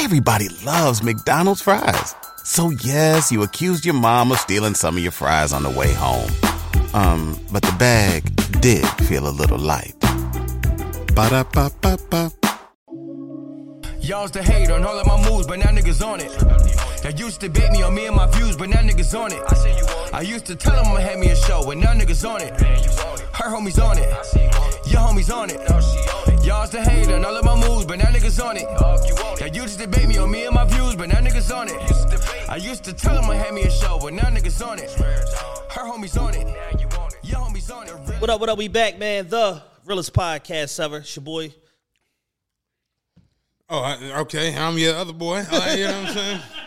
Everybody loves McDonald's fries. So yes, you accused your mom of stealing some of your fries on the way home. Um, but the bag did feel a little light. Ba-da-ba-ba-ba. Y'all used to hate on all of my moves, but now niggas on it. Y'all used to bait me on me and my views, but now niggas on it. I used to tell them I'ma have me a show, but now niggas on it. Her homies on it. Your homies on it. Y'all used to hate on all of my moves, but now niggas on it. Y'all used to debate me on me and my views, but now niggas on it. I used to tell them I'ma me a show, but now niggas on it. Her homies on it. Your homies on it. What up, what up? We back, man. The realest podcast ever. It's your boy. Oh, okay. I'm your other boy. Uh, you know what I'm saying?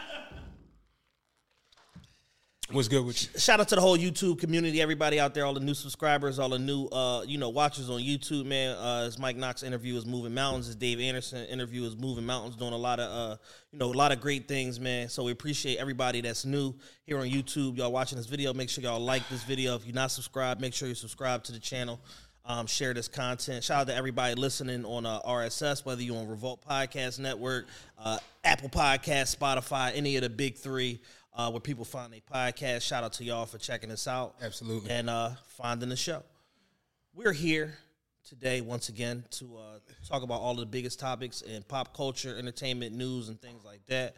What's good with you? Shout out to the whole YouTube community, everybody out there, all the new subscribers, all the new uh, you know, watchers on YouTube, man. Uh his Mike Knox interview is Moving Mountains, his Dave Anderson interview is Moving Mountains, doing a lot of uh, you know, a lot of great things, man. So we appreciate everybody that's new here on YouTube. Y'all watching this video. Make sure y'all like this video. If you're not subscribed, make sure you subscribe to the channel. Um, share this content. Shout out to everybody listening on uh, RSS, whether you're on Revolt Podcast Network, uh, Apple Podcast, Spotify, any of the big three uh, where people find their podcast. Shout out to y'all for checking us out. Absolutely. And uh, finding the show. We're here today once again to uh, talk about all of the biggest topics in pop culture, entertainment, news, and things like that.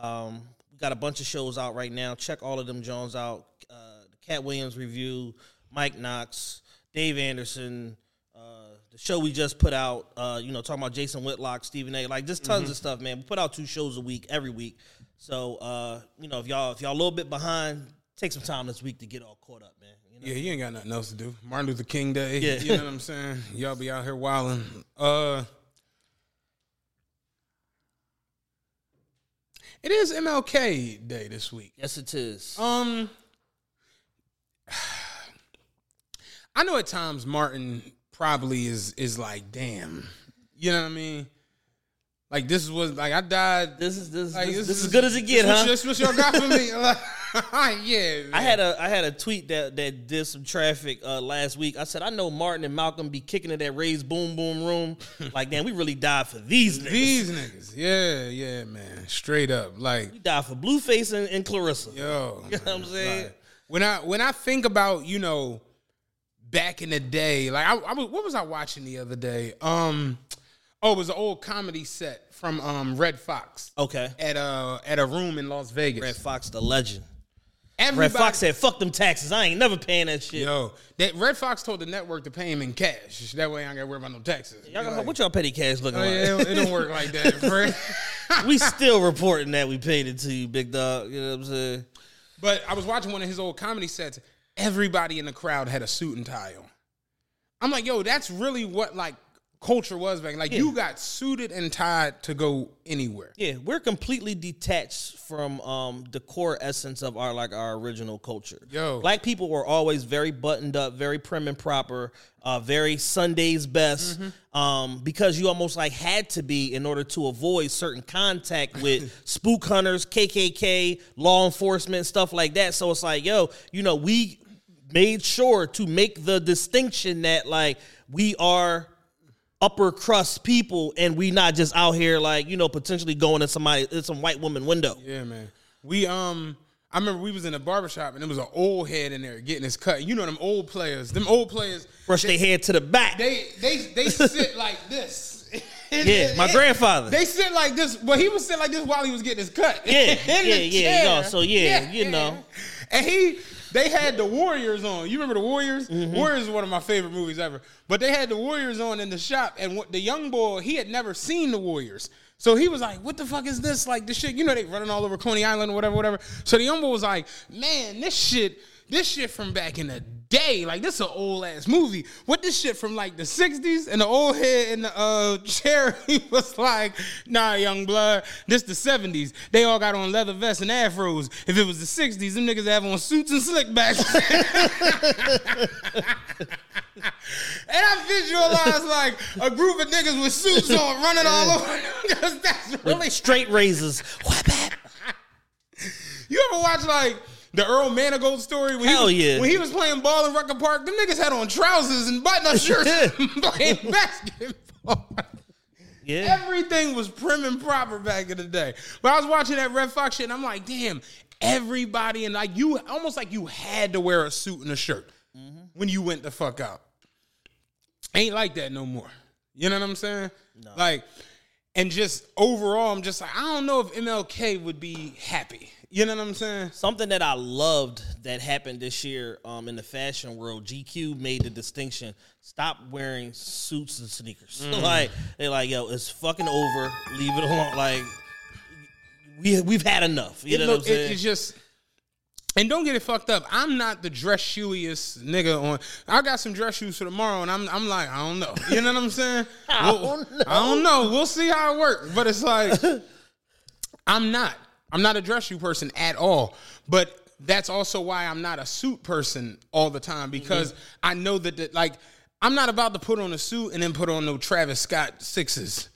Um, we got a bunch of shows out right now. Check all of them Jones out. Uh, the Katt Williams review, Mike Knox, Dave Anderson, uh, the show we just put out, uh, you know, talking about Jason Whitlock, Stephen A. Like just tons of stuff, man. We put out two shows a week every week. So uh, you know, if y'all if y'all a little bit behind, take some time this week to get all caught up, man. You know? Yeah, you ain't got nothing else to do. Martin Luther King Day. Yeah. You know what I'm saying? Y'all be out here wilding. Uh It is MLK Day this week. Yes, it is. Um I know at times Martin probably is is like, damn. You know what I mean? Like this was like I died. This is this, like, this, this is as good as it get, huh? What, what y'all got for me? Like, yeah. I had a I had a tweet that that did some traffic uh, last week. I said I know Martin and Malcolm be kicking it at Ray's Boom Boom Room. like, damn, we really died for these niggas. These niggas, yeah, yeah, man, straight up, like, we died for Blueface and, and Clarissa. yo, You know what I'm saying? like, when I when I think about you know, back in the day, like I, I was, what was I watching the other day? Um, oh, it was an old comedy set from um Redd Foxx Okay. at a at a room in Las Vegas. Redd Foxx, the legend. Redd Foxx said, "Fuck them taxes. I ain't never paying that shit." Yo, that Redd Foxx told the network to pay him in cash. That way I ain't gotta worry about no taxes. Y'all got, Like, what y'all petty cash looking oh, like? yeah, it, it don't work like that, we still reporting that we paid it to you, big dog. You know what I'm saying? But I was watching one of his old comedy sets. Everybody in the crowd had a suit and tie on. I'm like, yo, that's really what like culture was back. Like you got suited and tied to go anywhere. Yeah, we're completely detached from um, the core essence of our like our original culture. Yo. black people were always very buttoned up, very prim and proper, uh, very Sunday's best, um, because you almost like had to be in order to avoid certain contact with spook hunters, KKK, law enforcement, stuff like that. So it's like, yo, you know, we made sure to make the distinction that like we are upper crust people and we not just out here like you know potentially going in somebody in some white woman window Yeah, man. We um I remember we was in a barbershop and there was an old head in there getting his cut. You know them old players. Them old players brush their head to the back they they they sit like this. yeah my grandfather They sit like this. Well, he was sitting like this while he was getting his cut. Yeah, yeah, yeah, chair. no, so yeah, you know. And he, they had the Warriors on. You remember the Warriors? Mm-hmm. Warriors is one of my favorite movies ever. But they had the Warriors on in the shop, and what the young boy, he had never seen the Warriors. So he was like, "What the fuck is this? Like this shit? You know they running all over Coney Island or whatever, whatever." So the young boy was like, "Man, this shit, this shit from back in the day, like this is an old ass movie. What this shit from like the '60s?" And the old head in the uh, chair, he was like, "Nah, young blood, this the '70s. They all got on leather vests and afros. If it was the '60s, them niggas have on suits and slickbacks." And I visualize like a group of niggas with suits on running all over. Because that's really straight razors You ever watch like the Earl Manigault story? When Hell he was, yeah. When he was playing ball in Rucker Park, the niggas had on trousers and button up shirts playing basketball. Yeah. Everything was prim and proper back in the day. But I was watching that Redd Foxx shit and I'm like, damn, everybody and like you almost like you had to wear a suit and a shirt mm-hmm. when you went the fuck out. Ain't like that no more. You know what I'm saying? Like, and just overall, I'm just like, I don't know if MLK would be happy. You know what I'm saying? Something that I loved that happened this year um, in the fashion world, GQ made the distinction: stop wearing suits and sneakers. like they're like, yo, it's fucking over. Leave it alone. Like we we've had enough. You It know look- what I'm it- saying? it's just and don't get it fucked up. I'm not the dress shoeiest nigga on. I got some dress shoes for tomorrow, and I'm I'm like I don't know. You know what I'm saying? I We'll- don't know. I don't know. We'll see how it works. But it's like I'm not. I'm not a dress shoe person at all. But that's also why I'm not a suit person all the time because Mm-hmm. I know that the, like I'm not about to put on a suit and then put on no Travis Scott sixes.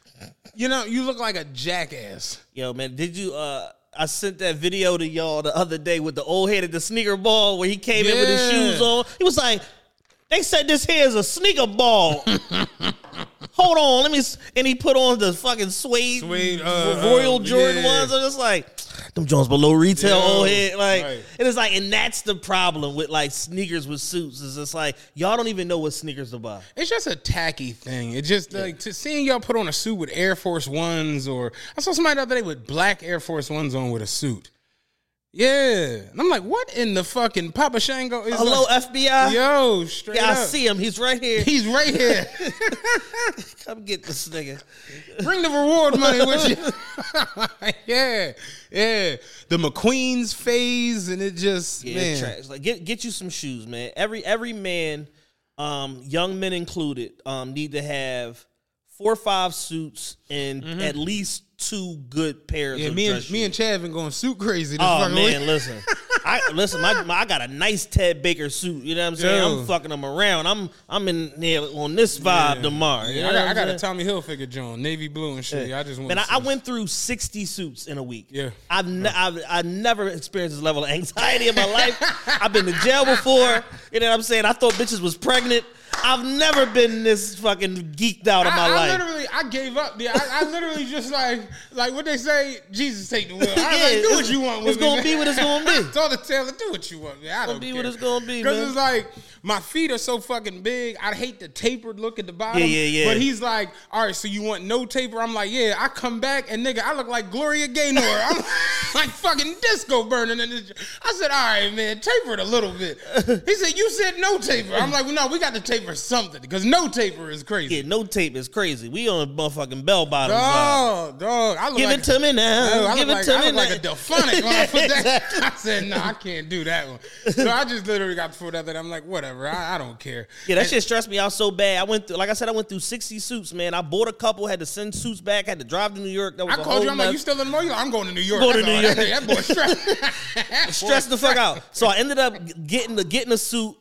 You know, you look like a jackass. Yo, man, did you? uh I sent that video to y'all the other day with the old head at the sneaker ball where he came in with his shoes on. He was like, "They said this here is a sneaker ball." Hold on, let me. And he put on the fucking suede, Suede, uh, Royal uh, Jordan yeah. ones. I'm just like, them Jones below retail Yo, old head. Like, right. and it's like, and that's the problem with like sneakers with suits. Is it's like y'all don't even know what sneakers to buy. It's just a tacky thing. It just like to seeing y'all put on a suit with Air Force Ones, or I saw somebody the other day with black Air Force Ones on with a suit. Yeah, and I'm like, what in the fucking Papa Shango is? Hello, like- FBI. yo, straight yeah, I see him. He's right here. He's right here. Come get this nigga. Bring the reward money with you. yeah, yeah. The McQueen's phase, and it just Yeah, man. trash. Like get get you some shoes, man. Every every man, um, young men included, um, need to have four or five suits and at least two good pairs Mm-hmm. Yeah, of me and me and. Chad been going suit crazy. This Oh man, week. listen. I listen. My, my I got a nice Ted Baker suit. You know what I'm saying? Yo. I'm fucking them around. I'm I'm in there on this vibe tomorrow. You know I got, I'm got a? Tommy Hilfiger John, navy blue and shit. I just. Man, I, I went through 60 suits in a week. Yeah. I've, ne- I've I never experienced this level of anxiety in my life. I've been to jail before. You know what I'm saying? I thought bitches was pregnant. I've never been this fucking geeked out in my I, I life. literally, I gave up. Yeah, I, I literally just like, like what they say, Jesus take the wheel. I Yeah, like, do what you want. it's with me, gonna man. be what it's gonna be. I told the tailor, do what you want. Man. I don't be care. what it's gonna be, Because it's like my feet are so fucking big. I hate the tapered look at the bottom. Yeah, yeah, yeah. But he's like, all right, so you want no taper? I'm like, yeah. I come back and nigga, I look like Gloria Gaynor. I'm like fucking disco burning in this. I said, all right, man, taper it a little bit. He said, you said no taper. I'm like, well, no, we got to taper something because no taper is crazy. Yeah, no tape is crazy. We on a motherfucking bell bottoms. Dog, dog. I look Give like it to me now. I Give it like, to I me look like now. a Delfonic when I put that. I said, no, I can't do that one. So I just literally got foot out there. I'm like, whatever. I, I don't care. Yeah, that shit stressed me out so bad. I went through, like I said, I went through 60 suits, man. I bought a couple, had to send suits back, had to drive to New York. That was I a call whole you. I'm like, mess. you still in New York? I'm going to New York. Going to New. York. That, that boy stressed. stressed the fuck out. So I ended up getting the getting a suit.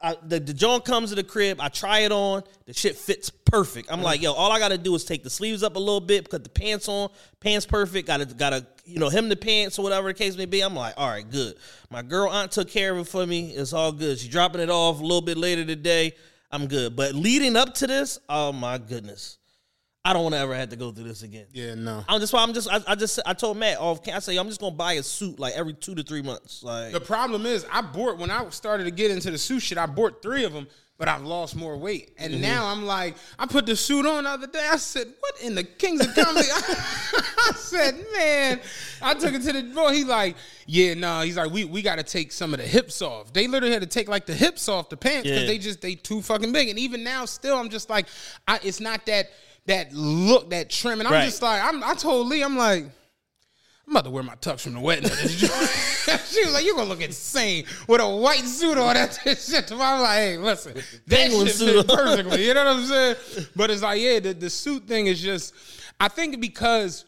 I, the the joint comes to the crib. I try it on. The shit fits perfect. I'm like, yo, all I gotta do is take the sleeves up a little bit, put the pants on. Pants perfect. Got to got to you know hem the pants or whatever the case may be. I'm like, all right, good. My girl aunt took care of it for me. It's all good. She dropping it off a little bit later today. I'm good. But leading up to this, oh my goodness, I don't want to ever have to go through this again. Yeah, no. I'm just why I'm just I, I just I told Matt off. I say I'm just gonna buy a suit like every two to three months. Like The problem is, I bought when I started to get into the suit shit. I bought three of them, but I've lost more weight, and Mm-hmm. now I'm like, I put the suit on the other day. I said, "What in the kings of comedy?" I said, "Man," I took it to the boy. He like, "Yeah, no." He's like, "We we got to take some of the hips off." They literally had to take like the hips off the pants because Yeah. they just they too fucking big. And even now, still, I'm just like, I, it's not that that look that trim, and I'm Right. just like, I'm, I told Lee, I'm like. I'm about to wear my tux from the wedding. of this joint. she was like, "You're gonna look insane with a white suit on." That shit. I'm like, "Hey, listen, that shit suit fit perfectly." You know what I'm saying? But it's like, yeah, the, the suit thing is just. I think because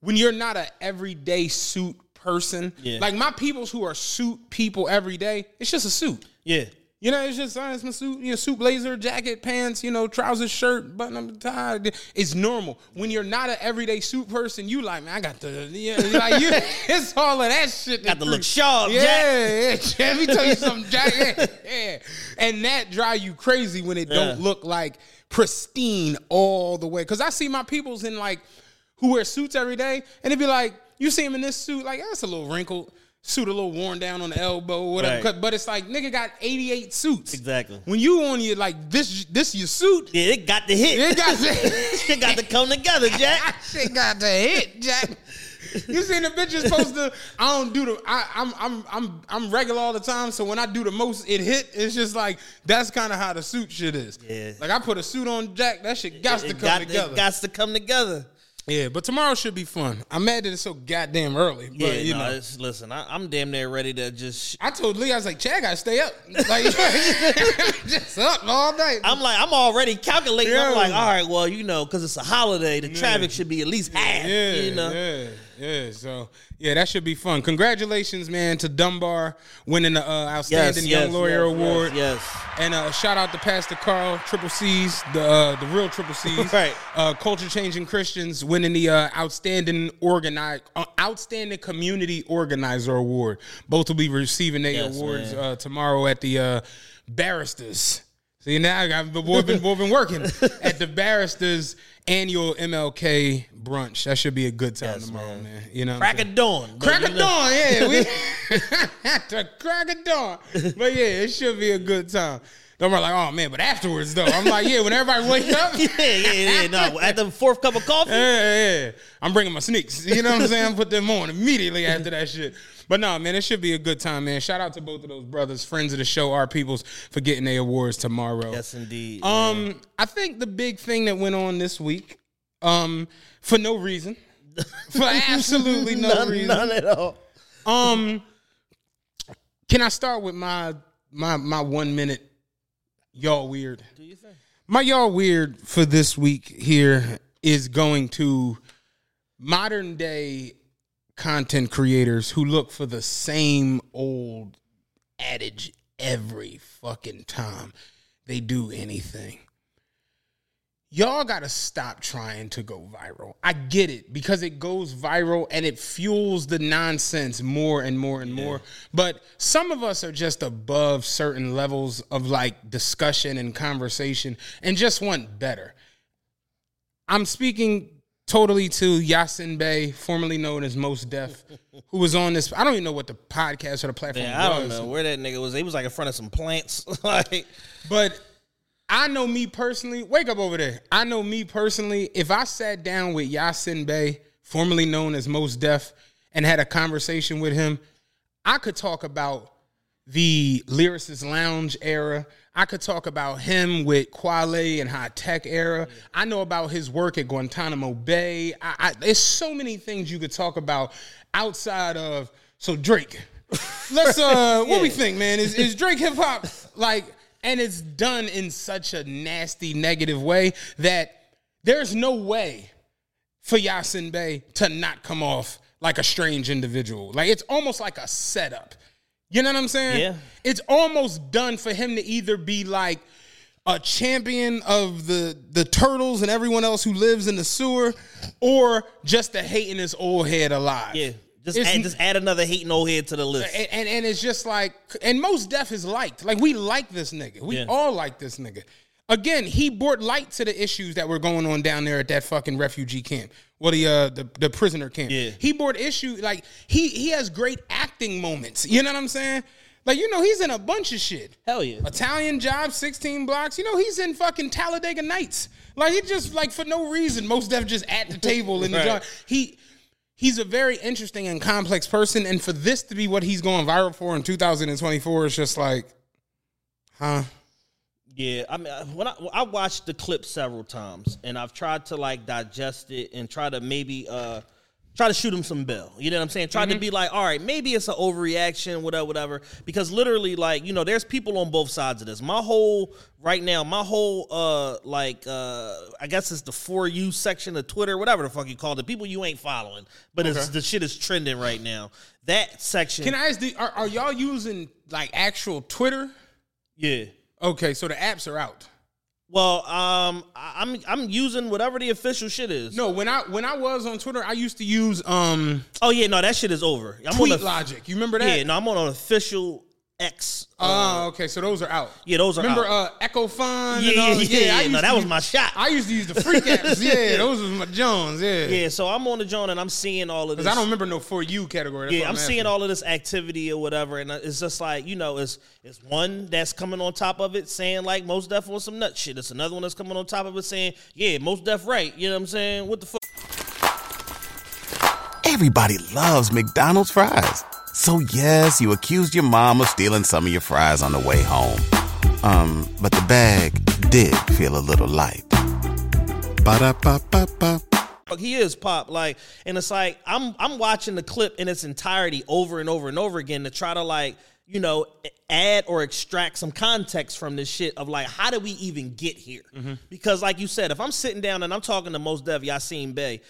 when you're not an everyday suit person, Yeah. like my peoples who are suit people every day, it's just a suit. yeah, You know, it's just uh, it's my suit, you know, suit blazer, jacket, pants, you know, trousers, shirt, button up tie. It's normal. When you're not an everyday suit person, you like, man, I got the yeah, like you, it's all of that shit. got to look sharp. yeah, Jack. yeah. Let me tell you something, Jack. Yeah, yeah. And that drive you crazy when it Yeah. don't look like pristine all the way. Cause I see my peoples in like who wear suits every day, and it'd be like, you see him in this suit, like that's a little wrinkled. Suit a little worn down on the elbow, whatever. Right. But it's like nigga got 88 suits. Exactly. When you on your like this this your suit, Yeah, it got the hit. it got the It got to come together, Jack. shit got the hit, Jack. You seen the bitches supposed to? I don't do the. I, I'm I'm I'm I'm regular all the time. So when I do the most, it hit. It's just like that's kind of how the suit shit is. Yeah. Like I put a suit on, Jack. That shit got to come got, together. it got to come together. Yeah, but tomorrow should be fun. I'm mad that it's so goddamn early. But Yeah, you no, know. listen, I, I'm damn near ready to just. I told Lee, I was like, Chad, gotta stay up. Like, just up all night. I'm like, I'm already calculating. I'm like, all right, well, you know, because it's a holiday, the traffic should be at least half. Yeah, you know, yeah, yeah. So yeah, that should be fun. Congratulations, man, to Dunbar winning the uh, outstanding yes, young lawyer yes, award. Yes, And uh, shout out to Pastor Carl, Triple C's, the uh, the real Triple C's, Right. Uh, Culture Changing Christians winning the uh, outstanding organize, uh, outstanding community organizer award. Both will be receiving their Yes, awards uh, tomorrow at the uh, barristers. See now I got the boy been, been working at the barristers annual MLK brunch. That should be a good time Yes, tomorrow, man. man. You know, crack of dawn. Crack of dawn, yeah. We the crack of dawn. But yeah, it should be a good time. Don't like, oh man, but afterwards though, I'm like, yeah, when everybody wakes up, yeah, Yeah, yeah. No, at the fourth cup of coffee. yeah, yeah, I'm bringing my sneaks. You know what I'm saying? Put them on immediately after that shit. But no, man, it should be a good time, man. Shout out to both of those brothers, friends of the show, our peoples, for getting their awards tomorrow. Yes, indeed. Um, I think the big thing that went on this week, um, for no reason, for absolutely no none, reason, none at all. um, can I start with my my my one minute? Y'all weird. Do you think? My y'all weird for this week here is going to modern day content creators who look for the same old adage every fucking time they do anything. Y'all got to stop trying to go viral. I get it because it goes viral and it fuels the nonsense more and more and more. But some of us are just above certain levels of like discussion and conversation and just want better. I'm speaking totally to Yasin Bey, formerly known as Mos Def, who was on this. I don't even know what the podcast or the platform Man, I don't was. know where that nigga was. He was like in front of some plants. like, But I know me personally. Wake up over there. I know me personally. If I sat down with Yasin Bey, formerly known as Mos Def, and had a conversation with him, I could talk about the Lyricist Lounge era. I could talk about him with Kweli and Hi-Tek era. I know about his work at Guantanamo Bay. I, I, there's so many things you could talk about outside of. So Drake, let's uh, what we think, man? Is is Drake hip hop like? And it's done in such a nasty, negative way that there's no way for Yasin Bey to not come off like a strange individual. Like it's almost like a setup. You know what I'm saying? Yeah. It's almost done for him to either be like a champion of the the turtles and everyone else who lives in the sewer, or just the hating his old head alive. yeah, just It's- add, just add another hating old head to the list. and, and and it's just like and Mos Def is liked. Like we like this nigga. We Yeah. all like this nigga. Again, he brought light to the issues that were going on down there at that fucking refugee camp. Well, the uh the, the prisoner camp. Yeah. He brought issue like he he has great acting moments. You know what I'm saying? Like you know he's in a bunch of shit. Hell yeah. Italian job, 16 blocks. You know, he's in fucking Talladega Nights. Like he just like for no reason, Mos Def just at the table in the Right. job. He he's a very interesting and complex person. And for this to be what he's going viral for in 2024, it's just like, huh? Yeah, I mean, when I I watched the clip several times, and I've tried to like digest it and try to maybe uh try to shoot him some bell. You know what I'm saying? Try to be like, all right, maybe it's an overreaction, whatever, whatever. Because literally, like, you know, there's people on both sides of this. My whole right now, my whole uh like uh I guess it's the for you section of Twitter, whatever the fuck you call it. People you ain't following, but it's the shit is trending right now. That section, Can I ask, the, are, are y'all using like actual Twitter? yeah. Okay, so the apps are out. Well, um, I'm I'm using whatever the official shit is. No, when I when I was on Twitter, I used to use um Oh yeah, no, that shit is over. I'm Tweet on Logic. You remember that? Yeah, no, I'm on an official X. Oh, okay. So those are out. Yeah, those are out. Remember out. uh Echofon? Yeah, and all, yeah, yeah, I yeah. No, that to was my shot. I used to use the freak apps. Yeah, those was my Jones. Yeah. yeah, so I'm on the joint and I'm seeing all of this. Because I don't remember no for you category. That's yeah, what I'm seeing all of this activity or whatever, and uh, it's just like you know, it's it's one that's coming on top of it saying like Mos Def on some nut shit. It's another one that's coming on top of it saying yeah, Mos Def right. You know what I'm saying? What the fuck? Everybody loves McDonald's fries. So yes, you accused your mom of stealing some of your fries on the way home. Um, but the bag did feel a little light. Ba-da-ba-ba-ba. He is pop like, and it's like I'm I'm watching the clip in its entirety over and over and over again to try to like you know add or extract some context from this shit of like how did we even get here? Because like you said, if I'm sitting down and I'm talking to Mos Def Yasin Bey.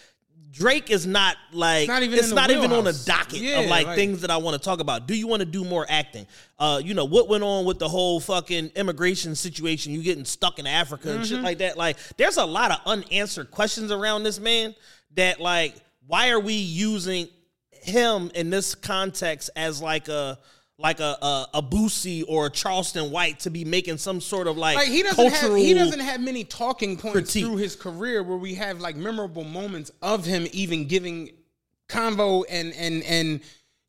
Drake is not like not even it's not even on the wheelhouse. docket Yeah, of like, like- things that I want to talk about. Do you want to do more acting? Uh, you know what went on with the whole fucking immigration situation? You getting stuck in Africa and Mm-hmm. shit like that. Like, there's a lot of unanswered questions around this man. That like, why are we using him in this context as like a like a a, a Boosie or a Charleston White to be making some sort of like, Like he doesn't cultural have he doesn't have many talking points critique. through his career where we have like memorable moments of him even giving convo and and and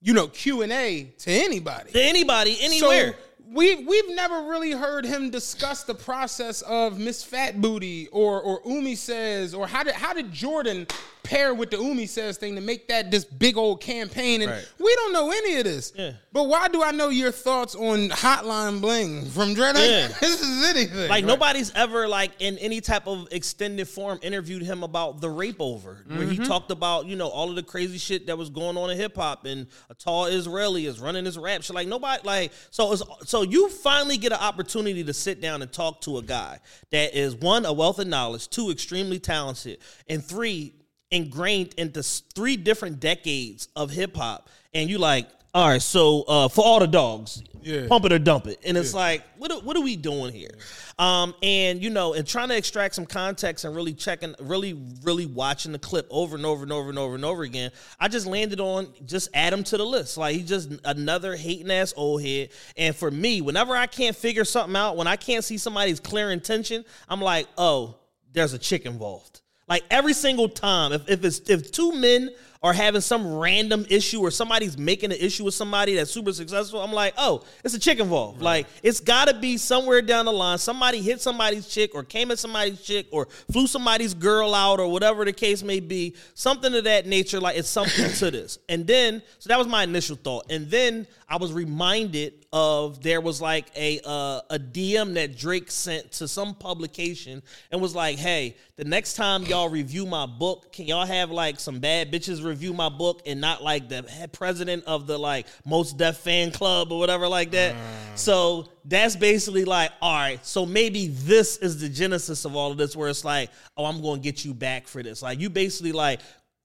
you know Q and A to anybody. to anybody anywhere. So we we've never really heard him discuss the process of Miss Fat Booty or or Umi says or how did how did Jordan pair with the Umi says thing to make that this big old campaign and Right. we don't know any of this. Yeah. But why do I know your thoughts on Hotline Bling from Dread? Yeah. this is anything. Like Right. nobody's ever like in any type of extended form interviewed him about the rape over, where Mm-hmm. he talked about you know all of the crazy shit that was going on in hip hop and a tall Israeli is running his rap shit. Like nobody like so so you finally get an opportunity to sit down and talk to a guy that is one a wealth of knowledge, two extremely talented, and three ingrained into three different decades of hip hop, and you like. All right, so uh, for all the dogs, Yeah. pump it or dump it, and it's like, what are, what are we doing here? Um, and you know, and trying to extract some context and really checking, really, really watching the clip over and over and over and over and over again. I just landed on just add him to the list. Like he's just another hating ass old head. And for me, whenever I can't figure something out, when I can't see somebody's clear intention, I'm like, oh, there's a chick involved. Like every single time, if, if it's if two men are having some random issue or somebody's making an issue with somebody that's super successful, I'm like, oh, it's a chick involved. Like it's gotta be somewhere down the line. Somebody hit somebody's chick or came at somebody's chick or flew somebody's girl out or whatever the case may be. Something of that nature, like it's something to this. And then, so that was my initial thought. And then I was reminded of there was like a uh, a DM that Drake sent to some publication and was like, "Hey, the next time y'all review my book, can y'all have like some bad bitches review my book and not like the head president of the like Mos Def fan club or whatever like that?" Mm. So that's basically like, all right, so maybe this is the genesis of all of this, where it's like, oh, I'm going to get you back for this. Like you basically like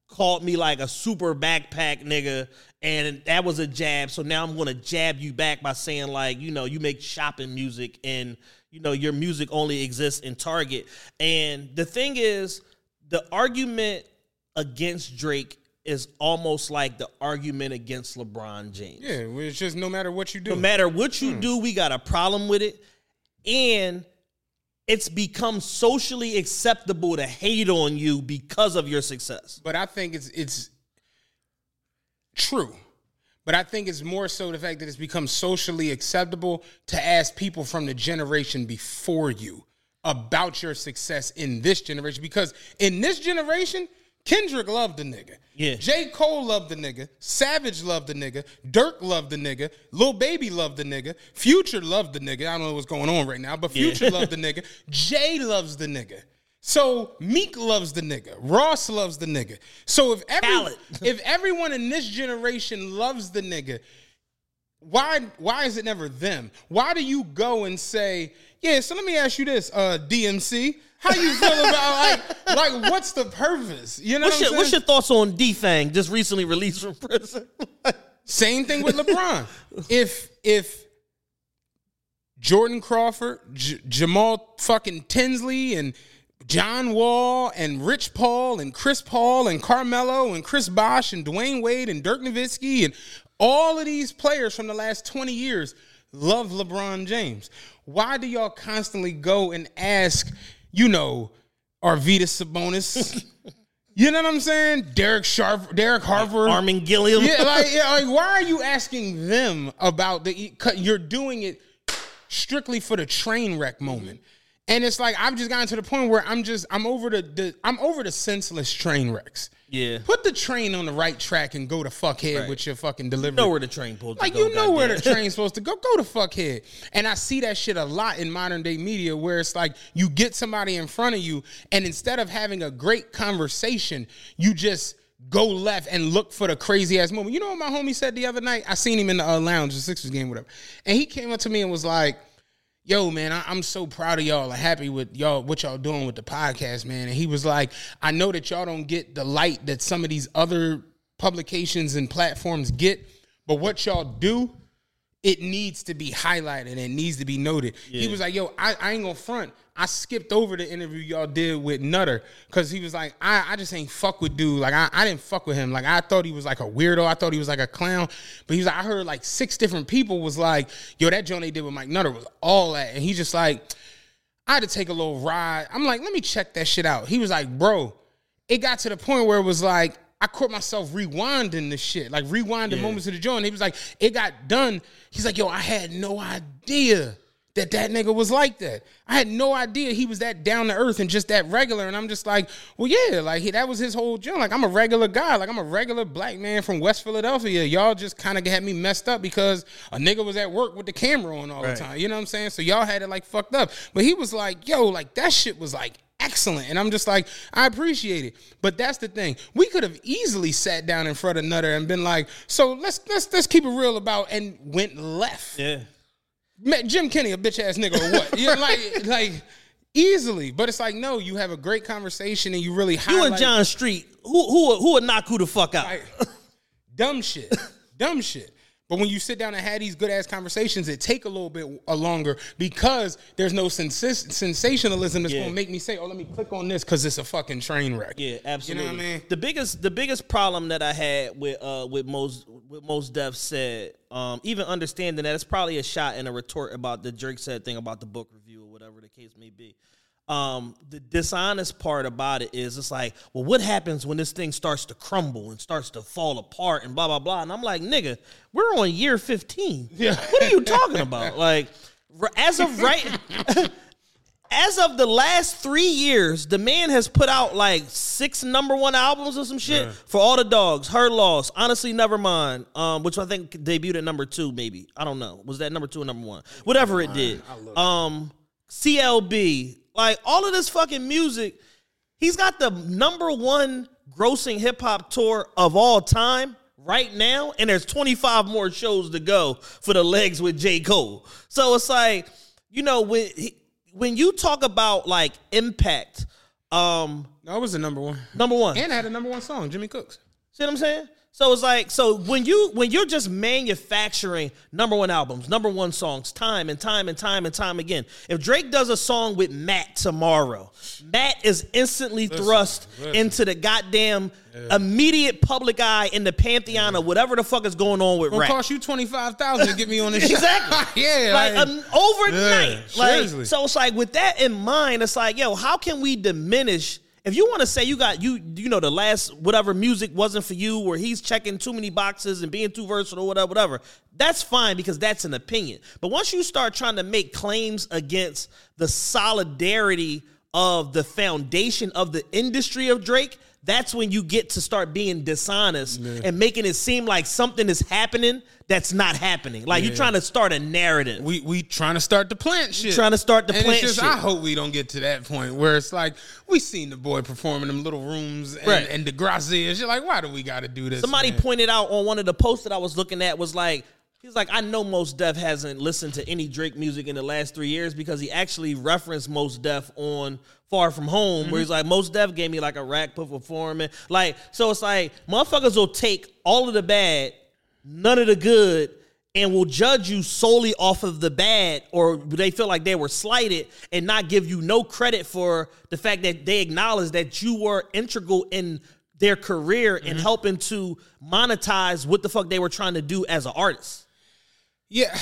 called me like a super backpack nigga and that was a jab so now i'm gonna jab you back by saying like you know you make shopping music and you know your music only exists in target and the thing is the argument against drake is almost like the argument against lebron james yeah, it's just no matter what you do. no matter what you hmm. do, we got a problem with it. And it's become socially acceptable to hate on you because of your success. but I think it's it's true. But I think it's more so the fact that it's become socially acceptable to ask people from the generation before you about your success in this generation. Because in this generation, Kendrick loved the nigga. Yeah. J. Cole loved the nigga. Savage loved the nigga. Dirk loved the nigga. Lil Baby loved the nigga. Future loved the nigga. I don't know what's going on right now, but Future loved the nigga. Jay loves the nigga. So Meek loves the nigga. Ross loves the nigga. So if every, if everyone in this generation loves the nigga, why why is it never them? Why do you go and say, yeah? So let me ask you this, uh, DMC, how you feel about like like what's the purpose? You know What's what your, what's your thoughts on D Fang just recently released from prison? Same thing with LeBron. if if Jordan Crawford, J- Jamal fucking Tinsley, and John Wall, and Rich Paul, and Chris Paul, and Carmelo, and Chris Bosh, and Dwyane Wade, and Dirk Nowitzki, and all of these players from the last 20 years love LeBron James. Why do y'all constantly go and ask, you know, Arvydas Sabonis? you know what I'm saying? Derek Sharp, Derek Harper, Armen Gilliam. yeah, like, yeah, like why are you asking them about the? You're doing it strictly for the train wreck moment, and it's like I've just gotten to the point where I'm just I'm over the, the I'm over the senseless train wrecks. Yeah. Put the train on the right track and go to fuckhead Right. with your fucking delivery. know where the train pulled. like you know where the train's supposed to go. Go to fuckhead. And I see that shit a lot in modern day media where it's like you get somebody in front of you, and instead of having a great conversation, you just go left and look for the crazy ass moment. You know what my homie said the other night? I seen him in the uh, lounge, the Sixers game, whatever. And he came up to me and was like, Yo, man, I, I'm so proud of y'all. I'm happy with y'all, what y'all doing with the podcast, man. And he was like, I know that y'all don't get the light that some of these other publications and platforms get, but what y'all do, it needs to be highlighted and it needs to be noted. He was like, yo, I, I ain't gonna front. I skipped over the interview y'all did with Nutter because he was like, I, I just ain't fuck with dude. Like, I, I didn't fuck with him. Like, I thought he was like a weirdo. I thought he was like a clown. But he was like, I heard like six different people was like, yo, that joint they did with Mike Nutter was all that. And he's just like, I had to take a little ride. I'm like, let me check that shit out. He was like, bro, it got to the point where it was like, I caught myself rewinding the shit, like rewinding moments of the joint. He was like, it got done. He's like, yo, I had no idea that that nigga was like that. I had no idea he was that down to earth and just that regular. And I'm just like, well, yeah, like he, that was his whole joint. Like I'm a regular guy. Like I'm a regular black man from West Philadelphia. Y'all just kind of had me messed up because a nigga was at work with the camera on all Right. the time. You know what I'm saying? So y'all had it like fucked up. But he was like, yo, like that shit was like excellent. And I'm just like, I appreciate it. But that's the thing. We could have easily sat down in front of Nutter and been like, so let's let's let's keep it real about and went left. Yeah. Met Jim Kenney a bitch ass nigga or what? You know, like like easily. But it's like, no, you have a great conversation and you really You and John Street. Who who who would knock who the fuck out? like, dumb shit. dumb shit. But when you sit down and have these good ass conversations, it take a little bit uh, longer because there's no sens- sensationalism that's Yeah. gonna make me say, "Oh, let me click on this" because it's a fucking train wreck. Yeah, absolutely. You know what I mean? The biggest the biggest problem that I had with uh with most with Mos Def said, um, even understanding that it's probably a shot and a retort about the Drake said thing about the book review or whatever the case may be. Um, the dishonest part about it is it's like, well, what happens when this thing starts to crumble and starts to fall apart and blah blah blah? And I'm like, nigga, we're on year 15. Yeah. What are you talking about? Like, as of right as of the last three years, the man has put out like six number one albums or some shit for all the dogs. Her loss, honestly, never mind. Um, which I think debuted at number two, maybe. I don't know. Was that number two or number one? Whatever it did. Um, CLB, like all of this fucking music. He's got the number one grossing hip hop tour of all time right now, and there's 25 more shows to go for the legs with J. Cole. So it's like, you know, when he, when you talk about like impact, um, That was the number one. number one. And I had a number one song, Jimmy Cooks. See what I'm saying? So it's like so when you when you're just manufacturing number one albums, number one songs, time and time and time and time again. If Drake does a song with Matt tomorrow, Matt is instantly thrust into the goddamn immediate public eye in the pantheon of whatever the fuck is going on with rap. cost you twenty five thousand to get me on this. shit. Exactly. yeah. like like- um, overnight. Yeah, like seriously. so, it's like with that in mind, it's like, yo, how can we diminish? If you want to say you got you, you know, the last whatever music wasn't for you, or he's checking too many boxes and being too versatile, whatever, whatever, that's fine because that's an opinion. But once you start trying to make claims against the solidarity of the foundation of the industry of Drake, that's when you get to start being dishonest and making it seem like something is happening that's not happening. Like you're trying to start a narrative. we we trying to start the plant shit. Trying to start the and plant just, shit. I hope we don't get to that point where it's like we seen the boy perform in them little rooms and, Right. and Degrassi and shit. Like, why do we got to do this? Somebody man? pointed out on one of the posts that I was looking at was like, he's like, I know Mos Def hasn't listened to any Drake music in the last three years because he actually referenced Mos Def on Far From Home, where he's mm-hmm. like, Most Def gave me like a rack put performing. Like, so it's like motherfuckers will take all of the bad, none of the good. And will judge you solely off of the bad, or they feel like they were slighted, and not give you no credit for the fact that they acknowledge that you were integral in their career and mm-hmm. helping to monetize what the fuck they were trying to do as an artist. Yeah.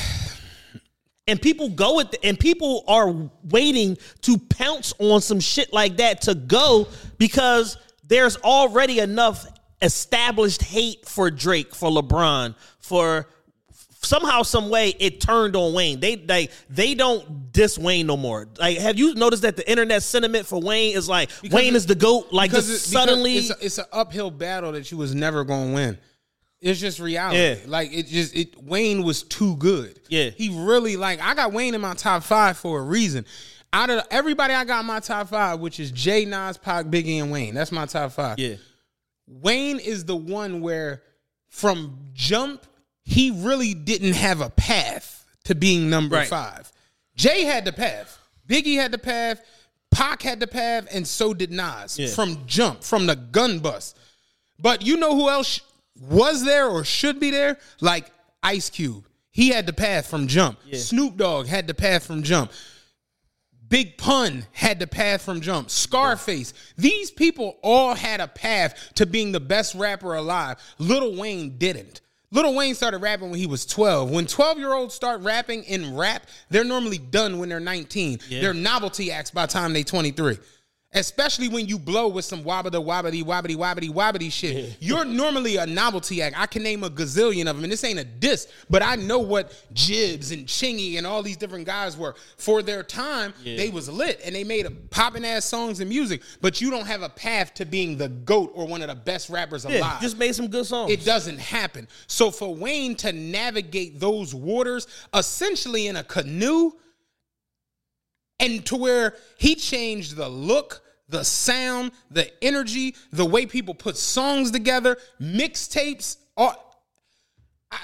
And people go with and people are waiting to pounce on some shit like that to go because there's already enough established hate for Drake, for LeBron, for somehow, some way it turned on Wayne. They they they don't diss Wayne no more. Like, have you noticed that the internet sentiment for Wayne is like Wayne it- is the goat? Like, just it- suddenly, it's, a, it's an uphill battle that you was never gonna win. It's just reality. Yeah. Like it just it Wayne was too good. Yeah. He really like I got Wayne in my top five for a reason. Out of everybody I got in my top five, which is Jay, Nas, Pac, Biggie, and Wayne. That's my top five. yeah, Wayne is the one where from jump, he really didn't have a path to being number Right. five. Jay had the path. Biggie had the path. Pac had the path, and so did Nas Yeah. from jump, from the gun bust. But you know who else was there or should be there? Like Ice Cube. He had the path from jump. Snoop Dogg had the path from jump. Big Pun had the path from jump. Scarface. These people all had a path to being the best rapper alive. Little Wayne didn't. Little Wayne started rapping when he was 12. When 12 year olds start rapping in rap, they're normally done when they're 19. They're novelty acts by the time they're 23. Especially when you blow with some wobbity wobbity wobbity wobbity wobbity shit. You're normally a novelty act. I can name a gazillion of them, and this ain't a diss, but I know what Jibbs and Chingy and all these different guys were. For their time, they was lit and they made a popping ass songs and music, but you don't have a path to being the GOAT or one of the best rappers yeah, alive. just made some good songs. It doesn't happen. So for Wayne to navigate those waters essentially in a canoe and to where he changed the look, the sound, the energy, the way people put songs together, mixtapes,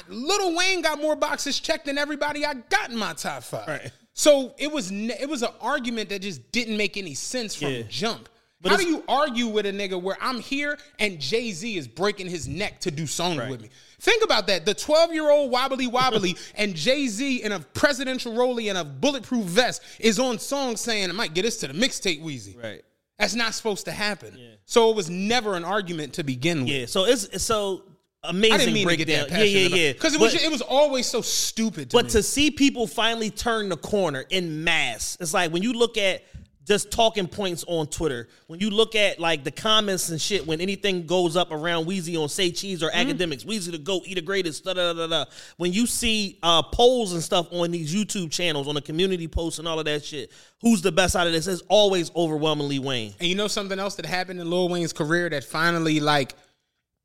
Little Wayne got more boxes checked than everybody I got in my top five. Right. So it was it was an argument that just didn't make any sense from Yeah. jump. But How do you argue with a nigga where I'm here and Jay Z is breaking his neck to do songs with me? Think about that. The 12 year old wobbly wobbly and Jay Z in a presidential rollie and a bulletproof vest is on songs saying, I might get this to the mixtape Weezy. right. That's not supposed to happen. So it was never an argument to begin with. Yeah, so it's so amazing I didn't mean to breakdown. get that yeah, yeah, yeah. Because it was But- it was always so stupid. To But me. to see people finally turn the corner in mass, it's like when you look at just talking points on Twitter, when you look at like the comments and shit, when anything goes up around Weezy on Say Cheese or Mm-hmm. academics, Weezy the GOAT, eat the greatest, da da da da. When you see uh, polls and stuff on these YouTube channels, on the community posts and all of that shit, who's the best out of this? It's always overwhelmingly Wayne. And you know something else that happened in Lil Wayne's career that finally like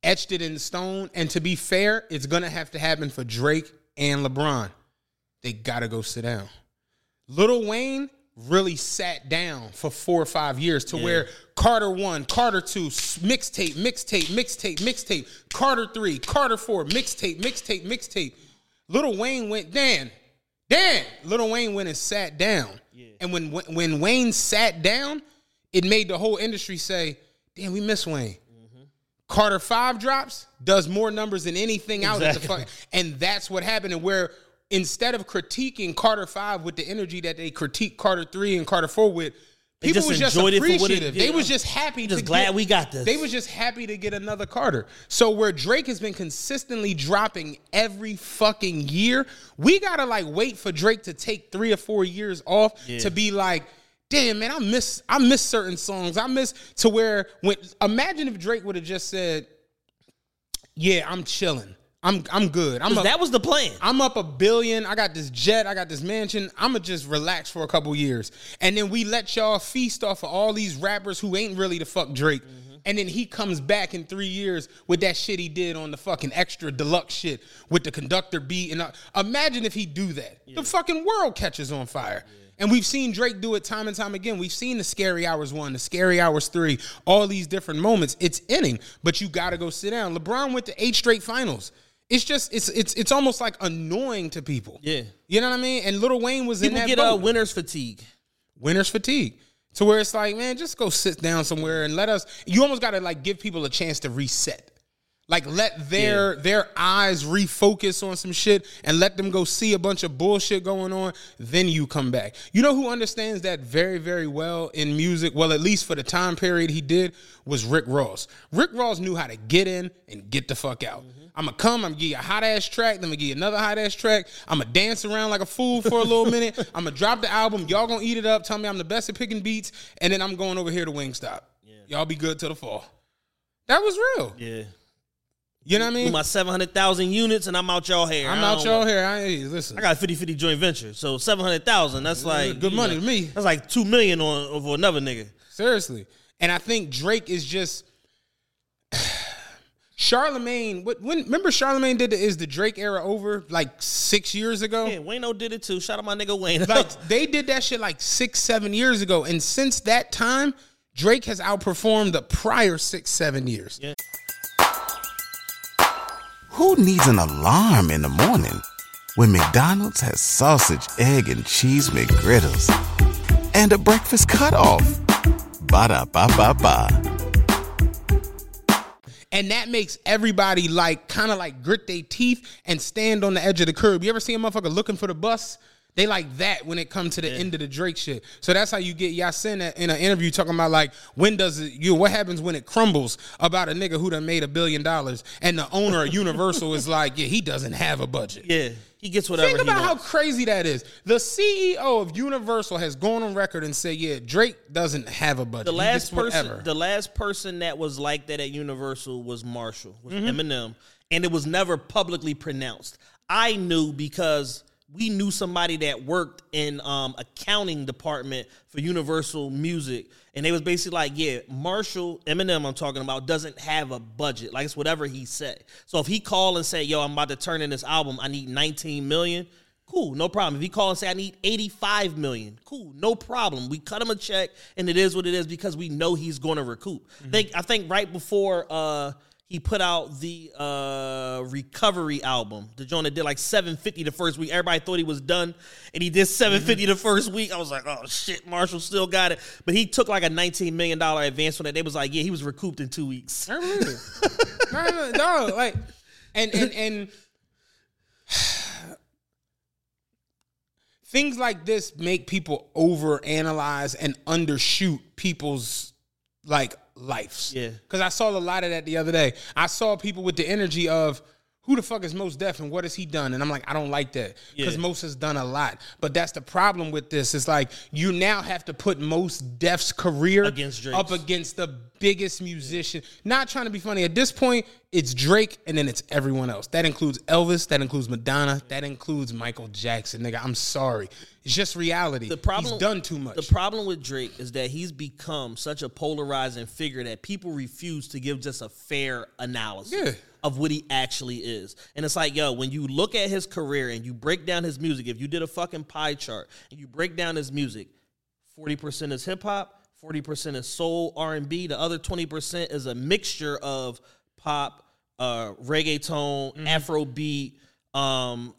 etched it in stone. And to be fair, it's gonna have to happen for Drake and LeBron. They gotta go sit down. Lil Wayne really sat down for four or five years to where Carter one, Carter two, mixtape, mixtape, mixtape, mixtape, Carter three, Carter four, mixtape, mixtape, mixtape. Little Wayne went, Dan, Dan. Little Wayne went and sat down. And when when Wayne sat down, it made the whole industry say, "Damn, we miss Wayne." Mm-hmm. Carter five drops does more numbers than anything out at the fuck, and that's what happened. And where instead of critiquing Carter five with the energy that they critique Carter three and Carter four with, They people just was just enjoyed it for what it- appreciative. they yeah. was just happy. Just to glad get- we got this. They was just happy to get another Carter. So where Drake has been consistently dropping every fucking year, we gotta like wait for Drake to take three or four years off to be like, damn man, I miss I miss certain songs. I miss to where when imagine if Drake would have just said, Yeah, I'm chilling. I'm I'm good. I'm that was the plan. I'm up a billion. I got this jet. I got this mansion. I'ma just relax for a couple years, and then we let y'all feast off of all these rappers who ain't really the fuck Drake. And then he comes back in three years with that shit he did on the fucking extra deluxe shit with the conductor beat. And uh, imagine if he do that, the fucking world catches on fire. And we've seen Drake do it time and time again. We've seen the Scary Hours one, the Scary Hours three, all these different moments. It's inning, but you got to go sit down. LeBron went to eight straight finals. It's just it's it's it's almost like annoying to people. Yeah. you know what I mean. And Little Wayne was People in that get boat. uh, winner's fatigue. winner's fatigue, to where it's like, man, just go sit down somewhere and let us. You almost got to like give people a chance to reset. Like let their their eyes refocus on some shit and let them go see a bunch of bullshit going on, then you come back. You know who understands that very very well in music, well at least for the time period he did was Rick Ross. Rick Ross knew how to get in and get the fuck out. I'm gonna come, I'm gonna give you a hot ass track, then I'm gonna give you another hot ass track. I'm gonna dance around like a fool for a little minute. I'm gonna drop the album, y'all gonna eat it up, tell me I'm the best at picking beats, and then I'm going over here to Wingstop. Y'all be good till the fall. That was real. Yeah. You know what I Do mean? my 700,000 units and I'm out y'all hair. I'm out y'all here. I hey, listen. I got a 50 50 joint venture. So 700,000, that's like. good money know, to me. That's like 2 million on for another nigga. Seriously. And I think Drake is just Charlemagne. What when remember Charlemagne did the, is the Drake era over like six years ago? Yeah, Wayno did it too. Shout out my nigga Wayne. Like they did that shit like six, seven years ago. And since that time, Drake has outperformed the prior six, seven years. Yeah. Who needs an alarm in the morning when McDonald's has sausage, egg, and cheese McGriddles and a breakfast cutoff? Ba da ba ba ba. And that makes everybody like kind of like grit their teeth and stand on the edge of the curb. You ever see a motherfucker looking for the bus? They like that when it comes to the end of the Drake shit. So that's how you get Yasiin in an interview talking about like when does it you what happens when it crumbles about a nigga who done made a billion dollars and the owner of Universal is like, yeah, he doesn't have a budget. yeah, he gets whatever Think about how crazy that is. The CEO of Universal has gone on record and said, yeah, Drake doesn't have a budget. the last gets whatever. person, the last person that was like that at Universal was Marshall, was Mm-hmm. Eminem, and it was never publicly pronounced. I knew because we knew somebody that worked in um, accounting department for Universal Music, and they was basically like, yeah, Marshall Eminem, I'm talking about, doesn't have a budget. Like it's whatever he said. So if he call and say, yo, I'm about to turn in this album, I need 19 million. Cool, no problem. If he call and say I need 85 million, cool, no problem. We cut him a check and it is what it is because we know he's going to recoup. I think I think right before uh he put out the uh recovery album, the joint that did like 750 the first week. Everybody thought he was done and he did 750 the first week. I was like, "Oh shit, Marshall still got it." But he took like a 19 million dollar advance on that. They was like, "Yeah, he was recouped in 2 weeks." I remember. no, no, no, like, and and and things like this make people overanalyze and undershoot people's like lives. Yeah. because I saw a lot of that the other day. I saw people with the energy of. Who the fuck is Mos Def and what has he done? And I'm like, I don't like that because Yeah. Mos has done a lot. But that's the problem with this. It's like you now have to put Mos Def's career Against Drake's. up against the biggest musician. Not trying to be funny. At this point, it's Drake and then it's everyone else. That includes Elvis. That includes Madonna. That includes Michael Jackson. Nigga, I'm sorry. It's just reality. the problem He's done too much. The problem with Drake is that he's become such a polarizing figure that people refuse to give just a fair analysis Yeah. of what he actually is. And it's like, yo, when you look at his career and you break down his music, if you did a fucking pie chart and you break down his music, 40% is hip hop, 40% is soul, R&B, the other 20% is a mixture of pop, uh, reggaeton, Afrobeat, um,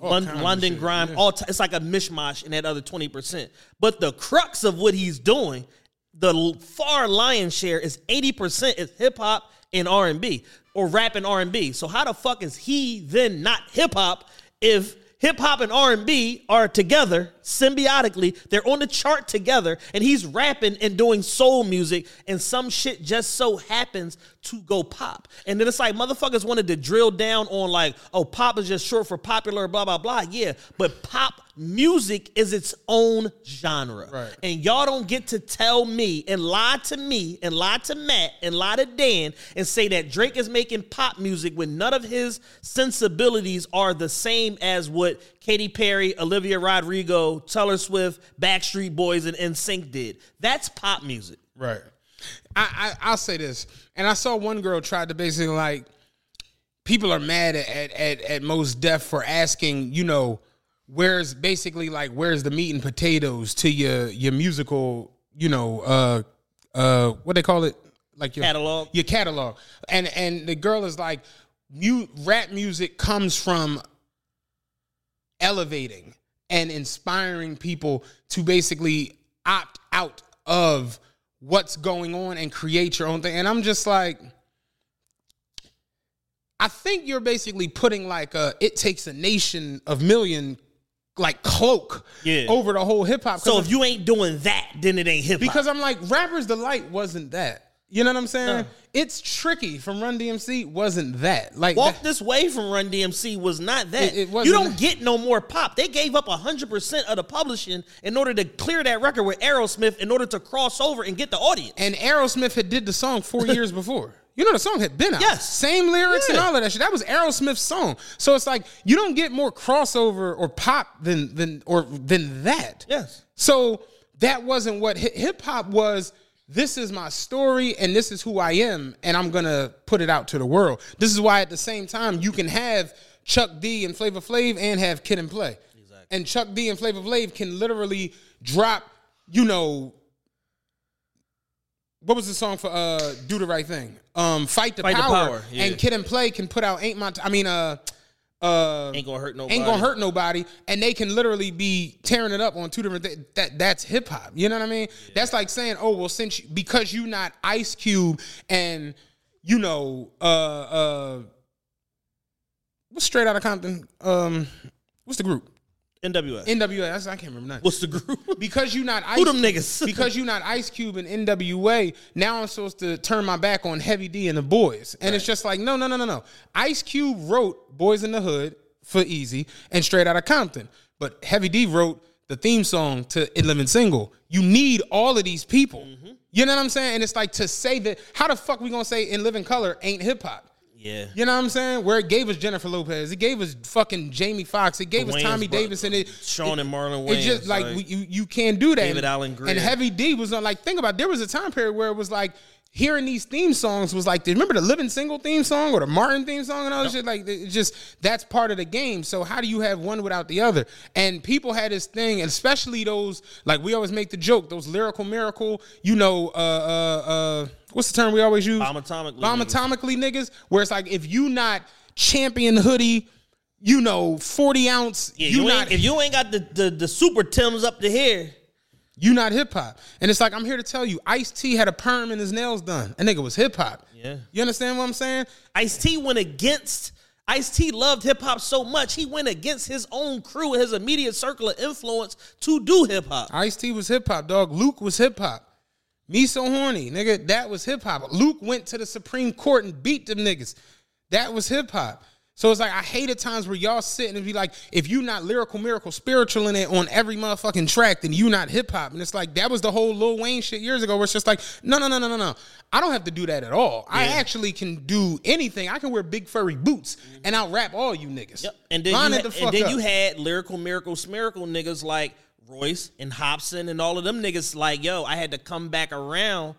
Lon- London grime, all t- it's like a mishmash in that other 20%. But the crux of what he's doing, the far lion's share is 80% is hip hop and R&B or rap and R&B. So how the fuck is he then not hip hop if hip hop and R&B are together symbiotically? They're on the chart together and he's rapping and doing soul music and some shit just so happens to go pop. And then it's like motherfuckers wanted to drill down on like, oh, pop is just short for popular, blah, blah, blah. Yeah, but pop music is its own genre. Right. And y'all don't get to tell me and lie to me and lie to Matt and lie to Dan and say that Drake is making pop music when none of his sensibilities are the same as what Katy Perry, Olivia Rodrigo, Taylor Swift, Backstreet Boys, and NSYNC did. That's pop music. Right. I, I I'll say this, and I saw one girl tried to basically like people are mad at at at, Mos Def for asking, you know, where's basically like where's the meat and potatoes to your your musical, you know, uh uh what they call it, like your Catalog? your catalog, and and the girl is like, mu- rap music comes from elevating and inspiring people to basically opt out of what's going on and create your own thing. And I'm just like, I think you're basically putting like a it takes a nation of million like cloak Yeah. over the whole hip hop. So if you ain't doing that, then it ain't hip hop. because I'm like rappers delight wasn't that. You know what I'm saying? No. It's tricky from Run DMC wasn't that. Like Walk that- This Way from Run DMC was not that. It- it wasn't you don't that. get no more pop. They gave up 100% of the publishing in order to clear that record with Aerosmith in order to cross over and get the audience. and Aerosmith had did the song four years before. You know the song had been out. Yes. Same lyrics and all of that shit. That was Aerosmith's song. So it's like you don't get more crossover or pop than than or than that. Yes. So that wasn't what hip hop was. This is my story and this is who I am and I'm going to put it out to the world. This is why at the same time you can have Chuck D and Flavor Flav and have Kid and Play. And Chuck D and Flavor Flav can literally drop, you know, what was the song for uh Do the Right Thing? Um Fight the Fight the Power. Power, yeah. And Kid and Play can put out Ain't My T- I mean uh uh Ain't gonna hurt nobody. ain't gonna hurt nobody, and they can literally be tearing it up on two different. Th- that that's hip hop. You know what I mean? That's like saying, oh well, since you, because you not Ice Cube and you know uh uh what's straight out of Compton? Um, what's the group? NWA. NWA. That's, I can't remember nothing. What's the group? because you not Ice Who them niggas? because you not Ice Cube and NWA. Now I'm supposed to turn my back on Heavy D and the Boys, and it's just like no, no, no, no, no. Ice Cube wrote Boys in the Hood for Eazy and Straight Outta Compton, but Heavy D wrote the theme song to In Living Single. You need all of these people. Mm-hmm. You know what I'm saying? And it's like to say that how the fuck we gonna say In Living Color ain't hip hop? Yeah. You know what I'm saying? Where it gave us Jennifer Lopez, it gave us fucking Jamie Foxx, it gave us Tommy bro- Davis, and it Sean it- and Marlon It just like, like, we, you you can't do that. David And- Alan Grier. and Heavy D was on like think about it, there was a time period where it was like hearing these theme songs was like remember the Living Single theme song or the Martin theme song and all that shit like it just that's part of the game. So how do you have one without the other? And people had this thing, especially those like we always make the joke those lyrical miracle, you know, uh uh uh what's the term we always use? Bomb atomically Bomb niggas. atomically niggas. Where it's like if you not champion hoodie. You know, forty ounce. Yeah, you, you, not if you ain't got the, the, the super Tims up to here, you not hip hop. And it's like I'm here to tell you, Ice T had a perm and his nails done. A nigga was hip hop. Yeah. You understand what I'm saying? Ice T went against. Ice T loved hip hop so much he went against his own crew and his immediate circle of influence to do hip hop. Ice T was hip hop, dog. Luke was hip hop. Me so horny, nigga. That was hip hop. Luke went to the Supreme Court and beat them niggas. That was hip hop. So it's like I hate at times where y'all sit and be like, if you not lyrical, miracle, spiritual in it on every motherfucking track, then you not hip hop. And it's like that was the whole Lil Wayne shit years ago, where it's just like, no, no, no, no, no, no. I don't have to do that at all. I actually can do anything. I can wear big furry boots and I'll rap all you niggas. Yep. And then, Line you, it ha- the fuck and then up. you had lyrical miracle smiracle niggas like Royce and Hobson and all of them niggas like, yo, I had to come back around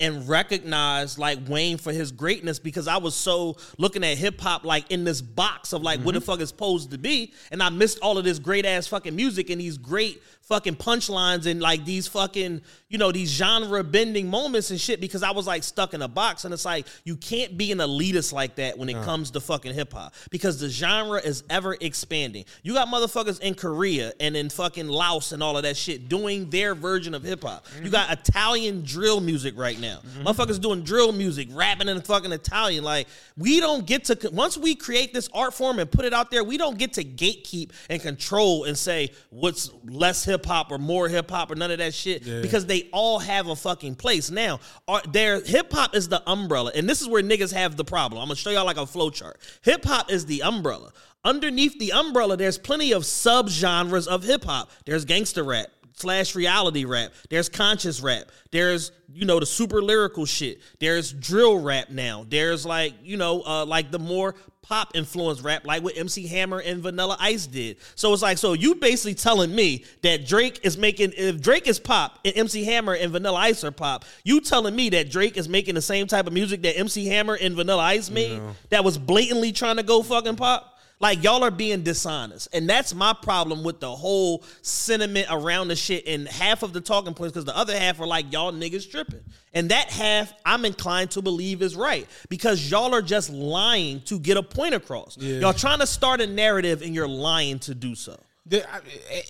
and recognize like Wayne for his greatness because I was so looking at hip hop like in this box of like what Mm-hmm. the fuck is supposed to be, and I missed all of this great ass fucking music and these great fucking punchlines and like these fucking you know these genre bending moments and shit because I was like stuck in a box and it's like you can't be an elitist like that when it comes to fucking hip hop because the genre is ever expanding. You got motherfuckers in Korea and in fucking Laos and all of that shit doing their version of hip hop. You mm-hmm. got Italian drill music right now. Mm-hmm. Motherfuckers doing drill music, rapping in fucking Italian. Like we don't get to once we create this art form and put it out there, we don't get to gatekeep and control and say what's less hip hop or more hip hop or none of that shit because they all have a fucking place. Now, are, their hip hop is the umbrella, and this is where niggas have the problem. I'm gonna show y'all like a flow chart. Hip hop is the umbrella. Underneath the umbrella, there's plenty of subgenres of hip hop. There's gangster rap slash reality rap. There's conscious rap. There's you know the super lyrical shit. There's drill rap now. There's like you know uh, like the more pop influenced rap, like what MC Hammer and Vanilla Ice did. So it's like so you basically telling me that Drake is making if Drake is pop and MC Hammer and Vanilla Ice are pop, you telling me that Drake is making the same type of music that MC Hammer and Vanilla Ice made that was blatantly trying to go fucking pop? Like y'all are being dishonest, and that's my problem with the whole sentiment around the shit. And half of the talking points, because the other half are like y'all niggas tripping, and that half I'm inclined to believe is right because y'all are just lying to get a point across. Y'all trying to start a narrative, and you're lying to do so. The- I- eh,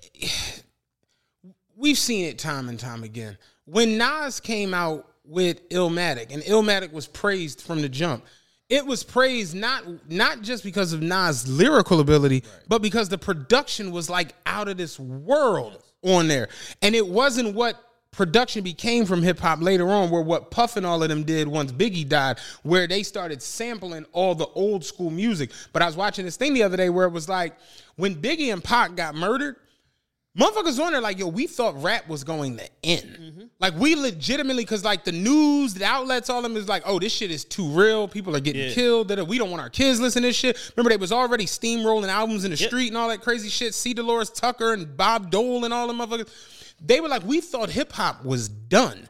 we've seen it time and time again. When Nas came out with Illmatic, and Illmatic was praised from the jump, it was praised not not just because of Nas' lyrical ability, but because the production was like out of this world on there, and it wasn't what production became from hip hop later on, where what Puff and all of them did once Biggie died, where they started sampling all the old school music. But I was watching this thing the other day where it was like when Biggie and Pac got murdered. Motherfuckers on there like, yo, we thought rap was going to end. Like we legitimately, cause like the news, the outlets, all of them is like, oh, this shit is too real. People are getting Yeah. killed. That we don't want our kids listening to this shit. Remember, they was already steamrolling albums in the Yep. street and all that crazy shit. C. Delores Tucker and Bob Dole and all them motherfuckers. They were like, we thought hip hop was done.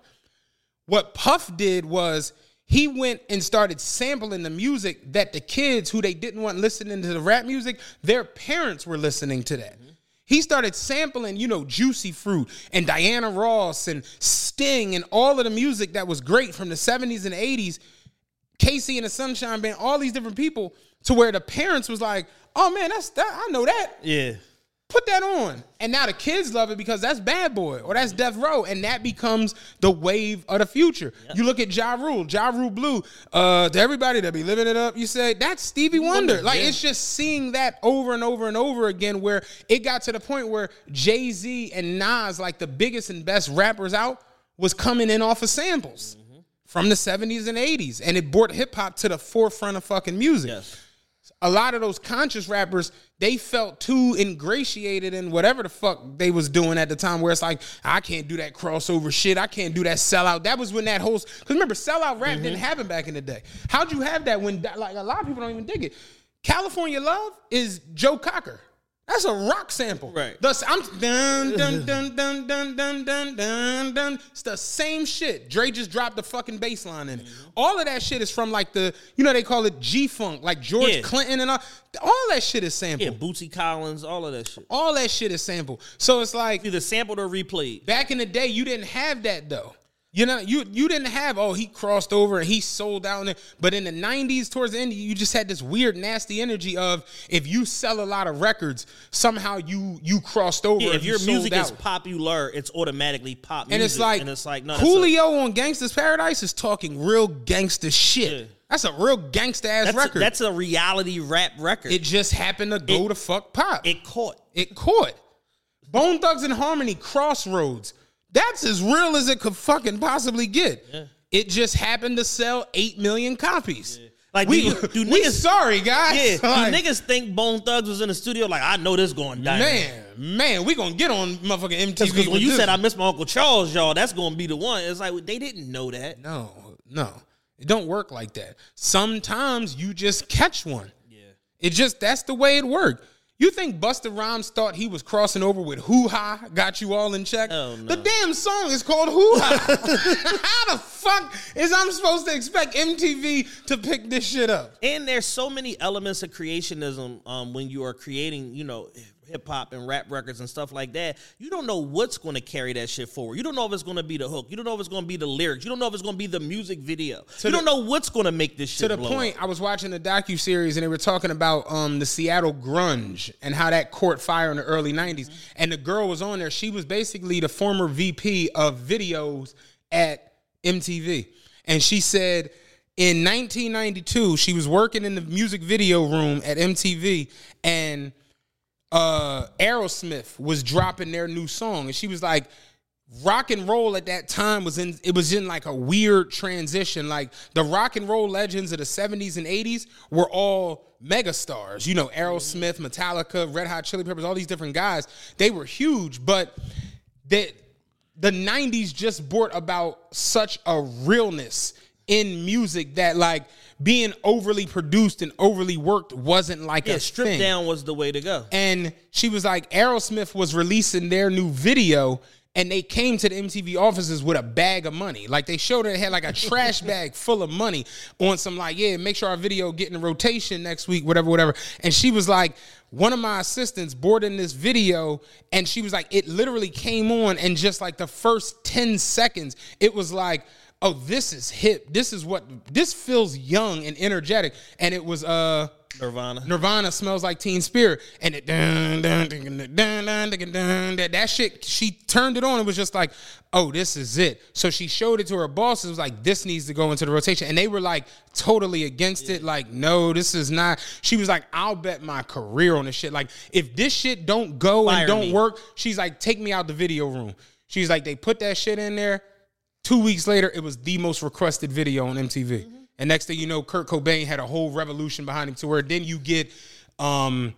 What Puff did was he went and started sampling the music that the kids who they didn't want listening to the rap music, their parents were listening to that. He started sampling, you know, Juicy Fruit and Diana Ross and Sting and all of the music that was great from the 70s and 80s. KC and the Sunshine Band, all these different people, to where the parents was like, "Oh man, that's that. I know that. Yeah. Put that on." And now the kids love it because that's Bad Boy or that's Death Row, and that becomes the wave of the future. You look at Ja Rule, Ja Rule Blue. Uh, to everybody that be living it up, you say that's Stevie Wonder. Wonder, Like yeah. it's just seeing that over and over and over again, where it got to the point where Jay Z and Nas, like the biggest and best rappers out, was coming in off of samples from the 70s and 80s, and it brought hip hop to the forefront of fucking music Yes. A lot of those conscious rappers they felt too ingratiated in whatever the fuck they was doing at the time where it's like i can't do that crossover shit. I can't do that sellout. That was when that whole because remember sellout rap mm-hmm. didn't happen back in the day. How'd you have that when like a lot of people don't even dig it. California love is joe cocker that's a rock sample. Right. Thus, I'm dun dun dun dun dun dun dun dun dun. It's the same shit. Dre just dropped the fucking bass line in it. Mm-hmm. All of that shit is from like the, you know, they call it G Funk, like George Yeah. Clinton and all. All that shit is Yeah, sampled. Bootsy Collins, all of that shit. All that shit is sampled. So it's like Either sampled or replayed. back in the day, you didn't have that though. You know, you you didn't have oh he crossed over and he sold out, and but in the '90s towards the end, you just had this weird nasty energy of if you sell a lot of records, somehow you you crossed over. Yeah, if you your sold music is popular, it's automatically pop music. and it's like, and it's like no, that's a- on Gangsta's Paradise is talking real gangster shit. Yeah. That's a real gangster ass that's a, record. that's a reality rap record. it just happened to go It- to fuck pop. it caught. it caught. Bone Thugs and Harmony, Crossroads. That's as real as it could fucking possibly get. It just happened to sell eight million copies. Like, we, do- do we niggas- sorry guys. Yeah, Like, do niggas think Bone Thugs was in the studio? Like I know this going down. man, man, we gonna get on motherfucking MTV. because when you this. said I miss my Uncle Charles, y'all, that's gonna be the one. It's like they didn't know that. no, no, it don't work like that. Sometimes you just catch one. Yeah. It just that's the way it worked. You think Busta Rhymes thought he was crossing over with Woo Hah got you all in check? Oh, no. The damn song is called Woo Hah. How the fuck is I'm supposed to expect MTV to pick this shit up? And there's so many elements of creationism um, when you are creating, you know, hip hop and rap records and stuff like that. You don't know what's going to carry that shit forward. You don't know if it's going to be the hook. You don't know if it's going to be the lyrics. You don't know if it's going to be the music video. you the- don't know what's going to make this shit To the point, up. I was watching the docu series and they were talking about um, the Seattle grunge and how that caught fire in the early '90s. And the girl was on there. She was basically the former VP of videos at MTV, and she said. In 1992, she was working in the music video room at MTV, and uh Aerosmith was dropping their new song and she was like rock and roll at that time was in it was in like a weird transition. Like the rock and roll legends of the 70s and 80s were all megastars you know Aerosmith Metallica Red Hot Chili Peppers all these different guys. They were huge but that the 90s just brought about such a realness in music that like being overly produced and overly worked wasn't like yeah, a strip thing. down was the way to go. And she was like, Aerosmith was releasing their new video, and they came to the MTV offices with a bag of money. Like they showed her they had like a trash bag full of money on some like, yeah, make sure our video get in rotation next week, whatever, whatever. And she was like, one of my assistants bored in this video, and she was like, it literally came on, and just like the first 10 seconds, it was like, oh, this is hip. This is what this feels young and energetic. And it was uh Nirvana. Nirvana smells like Teen Spirit. And it dun, dun, dun, dun, that, that shit, she turned it on. It was just like, oh, this is it. So she showed it to her bosses. It was like, this needs to go into the rotation. And they were like totally against yeah. it. Like, no, this is not. She was like, I'll bet my career on this shit. Like, if this shit don't go Fire and don't me. work, she's like, take me out the video room. She's like, they put that shit in there. Two weeks later, it was the most requested video on MTV. And next thing you know, Kurt Cobain had a whole revolution behind him to where then you get um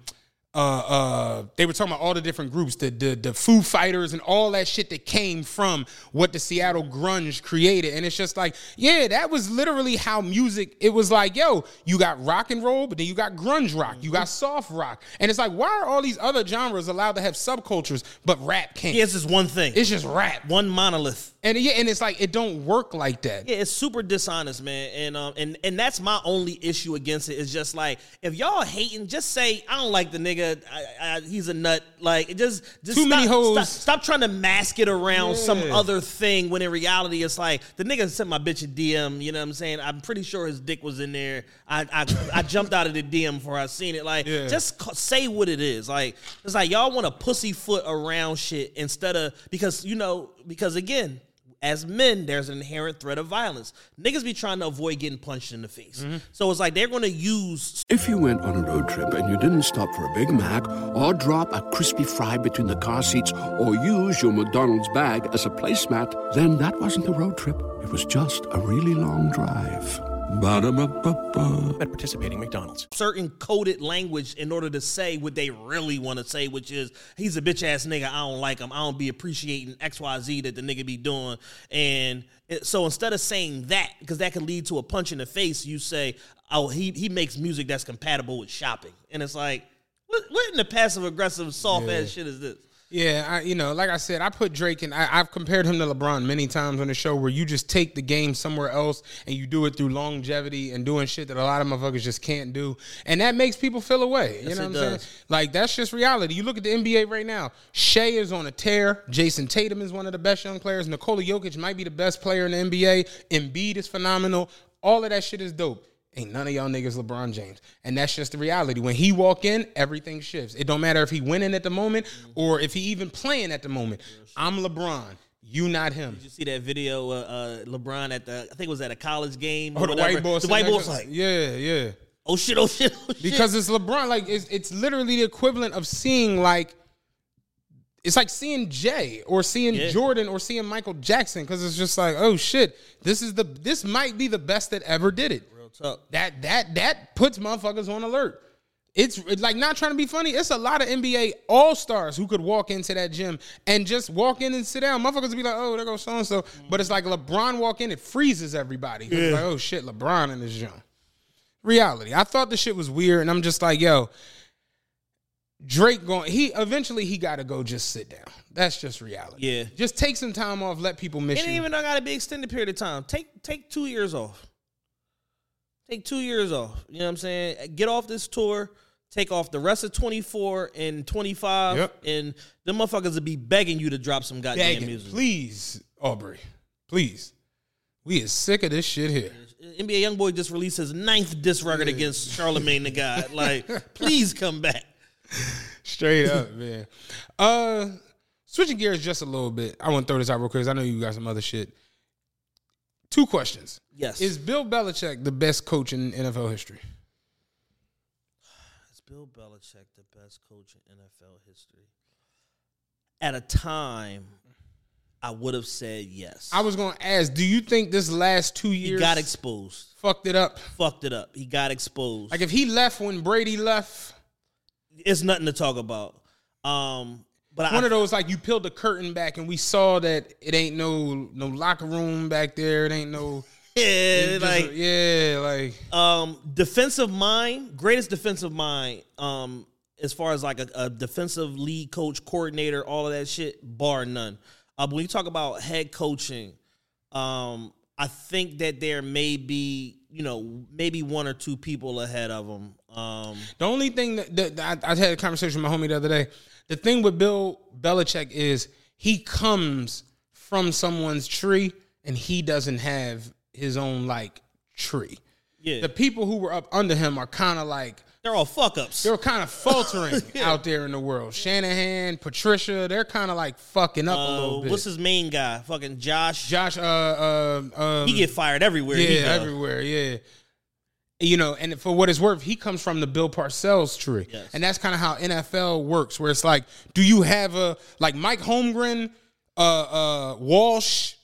uh uh they were talking about all the different groups, the the the Foo Fighters and all that shit that came from what the Seattle grunge created. And it's just like, yeah, that was literally how music it was like, yo, you got rock and roll, but then you got grunge rock, you got soft rock. And it's like, why are all these other genres allowed to have subcultures, but rap can't? Yeah, it's just one thing. It's just rap. one monolith. And yeah, and it's like it don't work like that. Yeah, it's super dishonest, man, and um, and and that's my only issue against it. Is just like if y'all hating, just say I don't like the nigga. I, I, he's a nut. Like it just, just Too many stop- hoes. Stop, stop trying to mask it around some other thing when in reality it's like the nigga sent my bitch a DM. You know what I'm saying? I'm pretty sure his dick was in there. I I, I jumped out of the DM before I seen it. Like Yeah. just say what it is. Like it's like y'all want to pussyfoot around shit instead of because you know because again as men, there's an inherent threat of violence. Niggas be trying to avoid getting punched in the face. Mm-hmm. So it's like they're going to use If you went on a road trip and you didn't stop for a Big Mac or drop a crispy fry between the car seats or use your McDonald's bag as a placemat, then that wasn't a road trip. It was just a really long drive. Ba-da-ba-ba-ba. at participating McDonald's. certain coded language in order to say what they really want to say, which is he's a bitch ass nigga. I don't like him. I don't be appreciating X Y Z that the nigga be doing. And it- so instead of saying that, because that could lead to a punch in the face, you say, oh, he he makes music that's compatible with shopping, and it's like, what, what in the passive aggressive soft ass shit is this? Yeah, I, you know, like I said, I put Drake and I, I've compared him to LeBron many times on the show where you just take the game somewhere else and you do it through longevity and doing shit that a lot of motherfuckers just can't do. And that makes people feel away. You Yes, know what I'm saying? does. Like, that's just reality. You look at the NBA right now, Shai is on a tear. Jayson Tatum is one of the best young players. Nikola Jokic might be the best player in the NBA. Embiid is phenomenal. All of that shit is dope. Ain't none of y'all niggas LeBron James. And that's just the reality. When he walk in, everything shifts. It don't matter if he winning at the moment or if he even playing at the moment. I'm LeBron. You not him. You see that video, uh, uh, LeBron at the I think it was at a college game. Oh, or the whatever. white boy. The white boy's like, yeah, yeah. oh shit, oh shit, oh shit. Because it's LeBron. Like it's it's literally the equivalent of seeing like it's like seeing Jay or seeing Yeah. Jordan or seeing Michael Jackson. Because it's just like, oh shit, this is the this might be the best that ever did it. Talk. That that that puts motherfuckers on alert. It's, it's like not trying to be funny. It's a lot of NBA all stars who could walk into that gym and just walk in and sit down. Motherfuckers would be like, oh, there goes so and so. But it's like LeBron walk in, it freezes everybody. It's like, oh shit, LeBron in this gym. Reality. I thought the shit was weird, and I'm just like, yo, Drake going. He eventually he got to go just sit down. That's just reality. Yeah. Just take some time off. Let people miss It ain't you. even though I got to be extended period of time. Take take two years off. Take two years off. You know what I'm saying? Get off this tour. Take off the rest of 24 and 25, Yep. and the motherfuckers will be begging you to drop some goddamn Begging, music. please, Aubrey, please. We is sick of this shit here. NBA YoungBoy just released his ninth disc record against Charlemagne the God. Like, please come back. Straight up, man. Uh switching gears just a little bit. I want to throw this out real quick. I know you got some other shit. Two questions. Yes. Is Bill Belichick the best coach in NFL history? Is Bill Belichick the best coach in NFL history? At a time, I would have said yes. I was going to ask, do you think this last 2 he years got exposed. fucked it up? Fucked it up. He got exposed. Like if he left when Brady left, it's nothing to talk about. Um, but one I, of those like you peeled the curtain back and we saw that it ain't no no locker room back there. It ain't no yeah, just- like yeah, like um, defensive mind, greatest defensive mind. Um, as far as like a, a defensive lead coach, coordinator, all of that shit, bar none. Uh, when you talk about head coaching, um, I think that there may be, you know, maybe one or two people ahead of them. Um, The only thing that, that I, I had a conversation with my homie the other day. The thing with Bill Belichick is he comes from someone's tree and he doesn't have his own like tree. Yeah, The people who were up under him are kind of like they're all fuck ups. they're kind of faltering out there in the world. Shanahan, Patricia, they're kind of like fucking up a little Uh, bit. what's his main guy? Fucking Josh. Josh? Uh, uh, um, he get fired everywhere. yeah, he everywhere. Yeah. You know, and for what it's worth, he comes from the Bill Parcells tree, Yes. and that's kind of how NFL works. Where it's like, do you have a like Mike Holmgren, uh, uh, Walsh,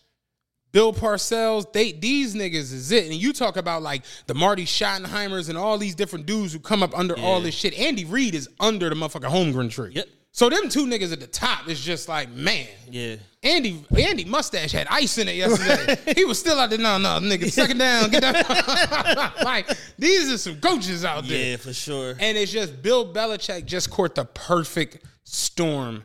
Bill Parcells? They these niggas is it. And you talk about like the Marty Schottenheimers and all these different dudes who come up under all this shit. Andy Reid is under the motherfucking Holmgren tree. Yep. So them two niggas at the top is just like, man, Yeah. Andy Andy mustache had ice in it yesterday. he was still out there. No, no, nigga, suck it down, get down. like these are some coaches out there, Yeah, for sure. and it's just Bill Belichick just caught the perfect storm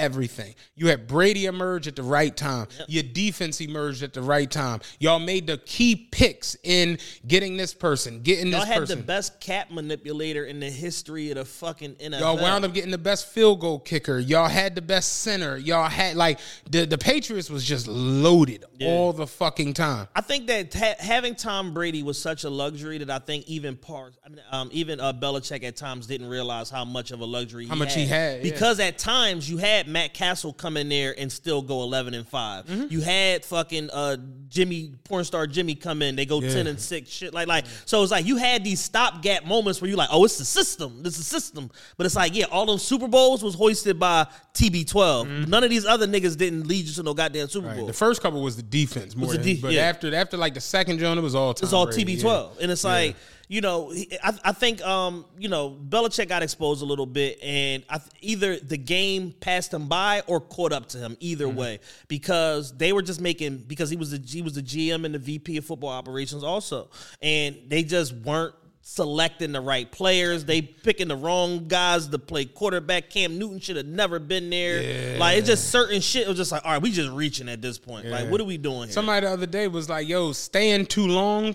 everything. You had Brady emerge at the right time. Your defense emerged at the right time. Y'all made the key picks in getting this person, getting Y'all this had the best cap manipulator in the history of the fucking NFL. Y'all wound up getting the best field goal kicker. Y'all had the best center. Y'all had like the the Patriots was just loaded all the fucking time. I think that ha- having Tom Brady was such a luxury that I think even part, I mean, um, even uh, Belichick at times didn't realize how much of a luxury How much he had, yeah. because at times you had Matt Cassel come in there and still go eleven and 5 Mm-hmm. You had fucking uh, Jimmy porn star Jimmy come in, they go ten and six, shit like like. So it's like you had these stopgap moments where you're like, oh, it's the system, this is the system. But it's like, yeah, all those Super Bowls was hoisted by TB12. None of these other niggas didn't lead you to no goddamn Super Bowl. Mm-hmm. The first couple was the defense more, than, de- but yeah. after after like the second John, it was all It's all TB12, yeah. and it's like you know, I, I think um, you know Belichick got exposed a little bit, and I, either the game passed him by or caught up to him. Either Mm-hmm. way, because they were just making because he was the he was the GM and the VP of football operations also, and they just weren't selecting the right players. They picking the wrong guys to play quarterback. Cam Newton should have never been there. Like it's just certain shit. It was just like, all right, we just reaching at this point. Like, what are we doing here? Somebody the other day was like, "Yo, staying too long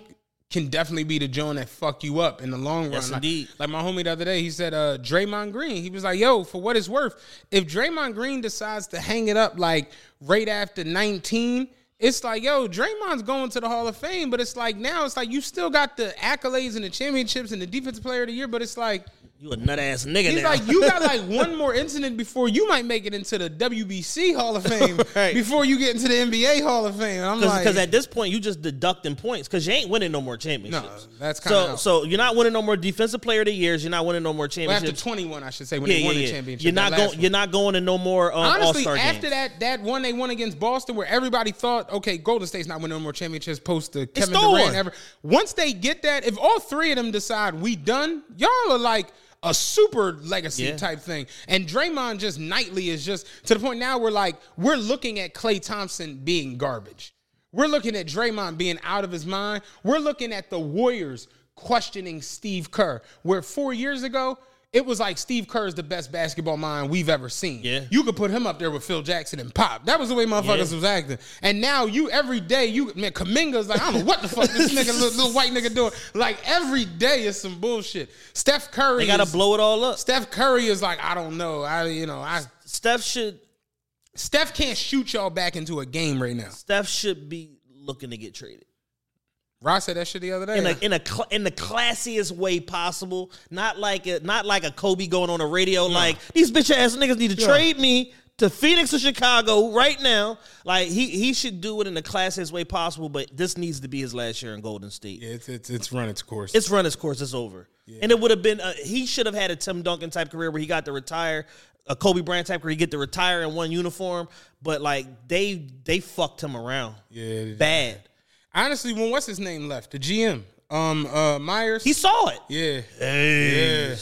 can definitely be the joint that fuck you up in the long run." Yes, like, indeed. Like my homie the other day, he said, "Uh, Draymond Green." He was like, "Yo, for what it's worth, if Draymond Green decides to hang it up like right after 19." It's like, yo, Draymond's going to the Hall of Fame, but it's like now it's like you still got the accolades and the championships and the defensive player of the year, but it's like you a nut ass nigga. He's now. like, you got like one more incident before you might make it into the WBC Hall of Fame Right. before you get into the NBA Hall of Fame. I'm like, because at this point you just deducting points because you ain't winning no more championships. No, that's so. out. So you're not winning no more defensive player of the years. You're not winning no more well, championships. after 21, I should say, when yeah, they yeah, won the championship. You're not going. one. You're not going to no more um, Honestly, after games. that that one they won against Boston, where everybody thought, okay, Golden State's not winning no more championships post the Kevin. Durant ever. Once they get that, if all three of them decide we done, y'all are like a super legacy Yeah. type thing. And Draymond just nightly is just to the point now where like we're looking at Klay Thompson being garbage. We're looking at Draymond being out of his mind. We're looking at the Warriors questioning Steve Kerr, where four years ago. It was like Steve Kerr is the best basketball mind we've ever seen. Yeah. You could put him up there with Phil Jackson and Pop. That was the way motherfuckers Yeah. was acting. And now you every day you man Kuminga's like I don't know what the fuck this nigga little, little white nigga doing. Like every day is some bullshit. Steph Curry they got to is- blow it all up. Steph Curry is like I don't know. I you know I Steph should. Steph can't shoot y'all back into a game right now. Steph should be looking to get traded. Ross said that shit the other day. in a in a cl- in the classiest way possible. Not like a, not like a Kobe going on the radio like these bitch ass niggas need to trade me to Phoenix or Chicago right now. Like he he should do it in the classiest way possible. But this needs to be his last year in Golden State. yeah, it's, it's it's run its course. It's run its course. It's over. And it would have been. A, he should have had a Tim Duncan type career where he got to retire. A Kobe Bryant type where he get to retire in one uniform. But like they they fucked him around. yeah. Bad. Honestly, when what's his name left? The GM. Um uh Myers. He saw it. yeah. Hey. Yeah.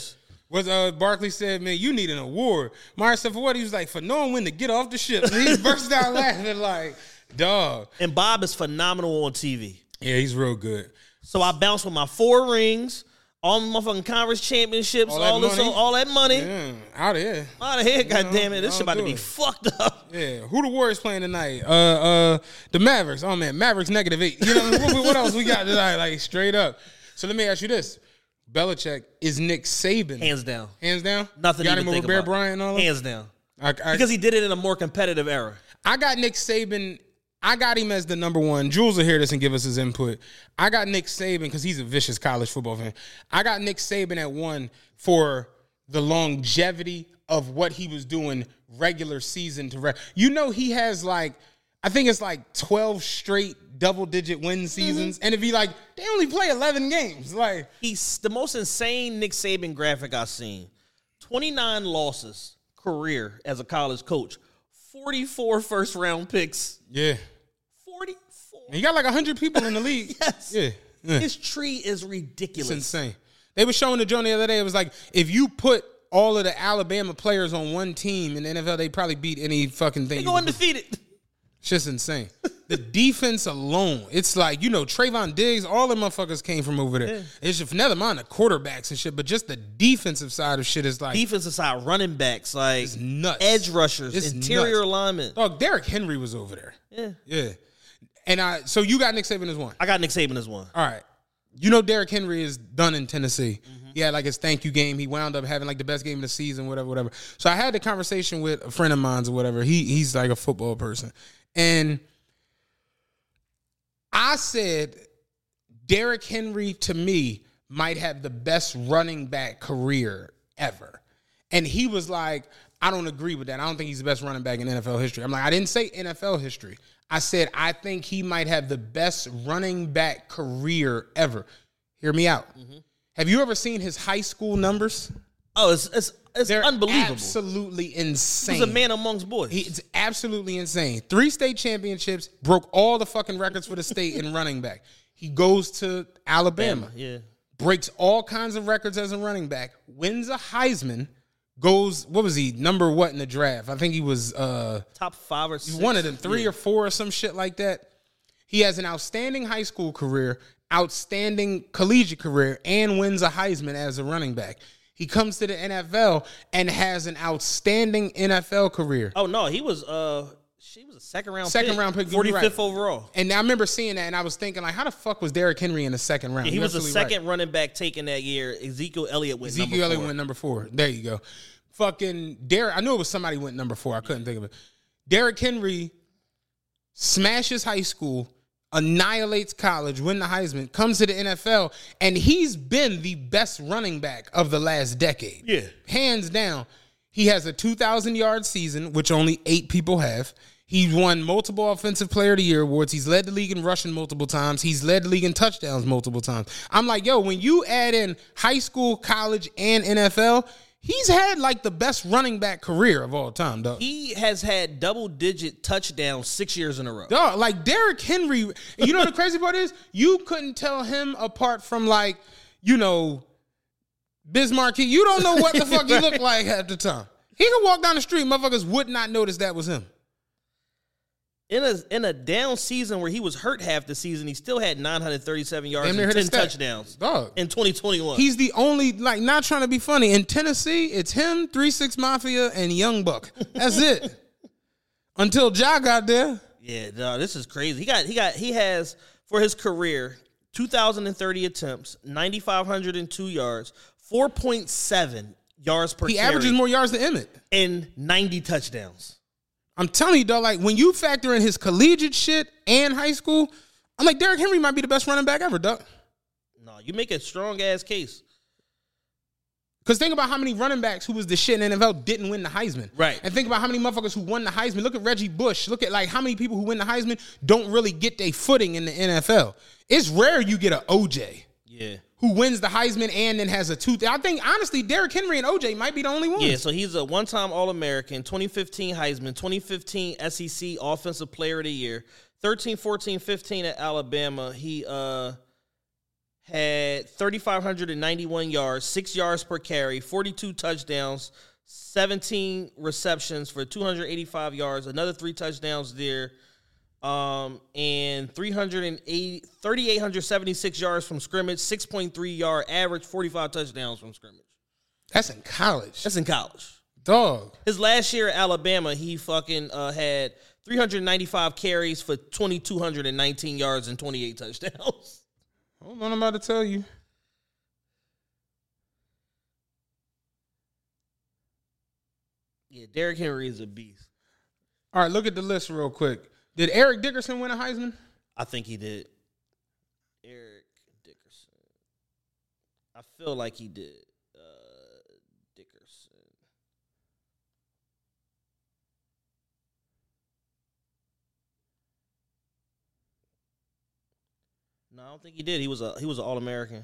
Was uh Barkley said, man, you need an award. Myers said for what? He was like, for knowing when to get off the ship. And he burst out laughing like, dog. And Bob is phenomenal on TV. Yeah, he's real good. So I bounced with my four rings, all motherfucking conference championships, All all, that this, money? all that money. Yeah, out of here. Out of here, goddamn it! This shit about to be it. fucked up. Yeah, who the Warriors playing tonight? Uh, uh, the Mavericks. Oh man, Mavericks negative eight. You know what, what else we got tonight? Like straight up. So let me ask you this: Belichick is Nick Saban Hands down, hands down? nothing. Got to him over think Bear about. Bryant and all that. Hands down, I, I, because he did it in a more competitive era. I got Nick Saban. I got him as the number one. Jules will hear this and give us his input. I got Nick Saban because he's a vicious college football fan. I got Nick Saban at one for the longevity of what he was doing regular season to re- you know he has like I think it's like 12 straight double digit win mm-hmm. seasons. And if he like, they only play 11 games. Like, He's the most insane Nick Saban graphic I've seen. 29 losses career as a college coach. 44 first round picks. yeah. 44. And you got like 100 people in the league. Yes. Yeah. yeah. His tree is ridiculous. It's insane. They were showing the joint the other day. It was like, if you put all of the Alabama players on one team in the NFL, they probably beat any fucking thing. They you go undefeated. It's just insane. the defense alone, it's like, you know, Trevon Diggs, all the motherfuckers came from over there. It's just never mind the quarterbacks and shit, but just the defensive side of shit is like Defensive side running backs, like It's nuts. edge rushers, It's interior nuts. alignment. Dog, Derrick Henry was over there. Yeah. Yeah. And I so you got Nick Saban as one. I got Nick Saban as one. All right. You know Derrick Henry is done in Tennessee. Mm-hmm. He had like his thank you game. He wound up having like the best game of the season, whatever, whatever. So I had the conversation with a friend of mine's or whatever. He he's like a football person. And I said Derrick Henry to me might have the best running back career ever. And he was like, I don't agree with that. I don't think he's the best running back in NFL history. I'm like, I didn't say NFL history. I said, I think he might have the best running back career ever. Hear me out. Mm-hmm. Have you ever seen his high school numbers? Oh, it's it's it's They're unbelievable. Absolutely insane. He's a man amongst boys. He- It's absolutely insane. Three state championships, broke all the fucking records for the state in running back. He goes to Alabama, yeah. breaks all kinds of records as a running back, wins a Heisman, goes, what was he, number what in the draft? I think he was uh Top five or six. one of them, three or four or some shit like that. He has an outstanding high school career, outstanding collegiate career, and wins a Heisman as a running back. He comes to the NFL and has an outstanding NFL career. Oh no, he was uh she was a second round Second pick, round pick, right. fifth overall. And I remember seeing that, and I was thinking, like, how the fuck was Derrick Henry in the second round? he You're was the absolutely right. second running back taken that year. Ezekiel Elliott went Ezekiel number Elliott four. went number four. There you go. Fucking Derrick. I knew it was somebody went number four. I couldn't think of it. Derrick Henry smashes high school, annihilates college, win the Heisman, comes to the NFL, and he's been the best running back of the last decade. Yeah. Hands down. He has a 2,000 yard season, which only eight people have. He's won multiple Offensive Player of the Year awards. He's led the league in rushing multiple times. He's led the league in touchdowns multiple times. I'm like, yo, when you add in high school, college, and NFL, he's had like the best running back career of all time, dog. He has had double digit touchdowns six years in a row. Dog, like Derrick Henry, you know what the crazy part is? You couldn't tell him apart from like, you know, Bismarck. You don't know what the fuck he looked like at the time. He could walk down the street, motherfuckers would not notice that was him. In a in a down season where he was hurt half the season, he still had 937 yards and 10 touchdowns Dog. in 2021. He's the only, like, not trying to be funny. In Tennessee, it's him, 3 6 Mafia, and Young Buck. That's it. Until Ja got there. Yeah, no, this is crazy. He got he got he has for his career 2030 attempts, 9502 yards, 4.7 yards per He carry, averages more yards than Emmitt. and 90 touchdowns. I'm telling you, dog, like when you factor in his collegiate shit and high school, I'm like, Derrick Henry might be the best running back ever, dog. No, you make a strong ass case. Because think about how many running backs who was the shit in the NFL didn't win the Heisman. Right. And think about how many motherfuckers who won the Heisman. Look at Reggie Bush. Look at like how many people who win the Heisman don't really get their footing in the NFL. It's rare you get an OJ Yeah. Who wins the Heisman and then has a two. I think honestly, Derrick Henry and OJ might be the only ones. Yeah, so he's a one-time All-American, 2015 Heisman, 2015 SEC Offensive Player of the Year, 13, 14, 15 at Alabama. He uh had 3,591 yards, six yards per carry, 42 touchdowns, 17 receptions for 285 yards, another three touchdowns there, um, and 380, 3,876 yards from scrimmage, 6.3 yard average, 45 touchdowns from scrimmage. That's in college. That's in college. dog. His last year at Alabama, he fucking uh, had 395 carries for 2,219 yards and 28 touchdowns. Hold on, I'm about to tell you. Yeah, Derrick Henry is a beast. All right, look at the list real quick. Did Eric Dickerson win a Heisman? I think he did. Eric Dickerson. I feel like he did. Uh, Dickerson. No, I don't think he did. He was a he was an All American.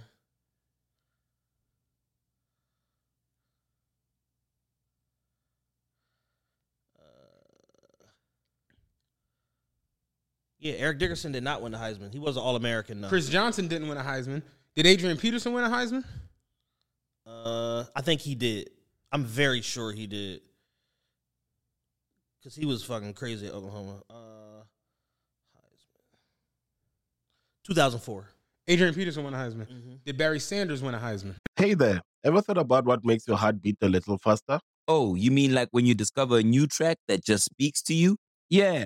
Yeah, Eric Dickerson did not win the Heisman. He was an All American. though. Chris Johnson didn't win a Heisman. Did Adrian Peterson win a Heisman? Uh, I think he did. I'm very sure he did. Cause he was fucking crazy at Oklahoma. Uh, Heisman. 2004. Adrian Peterson won a Heisman. Did Barry Sanders win a Heisman? Hey there, ever thought about what makes your heart beat a little faster? Oh, you mean like when you discover a new track that just speaks to you? Yeah,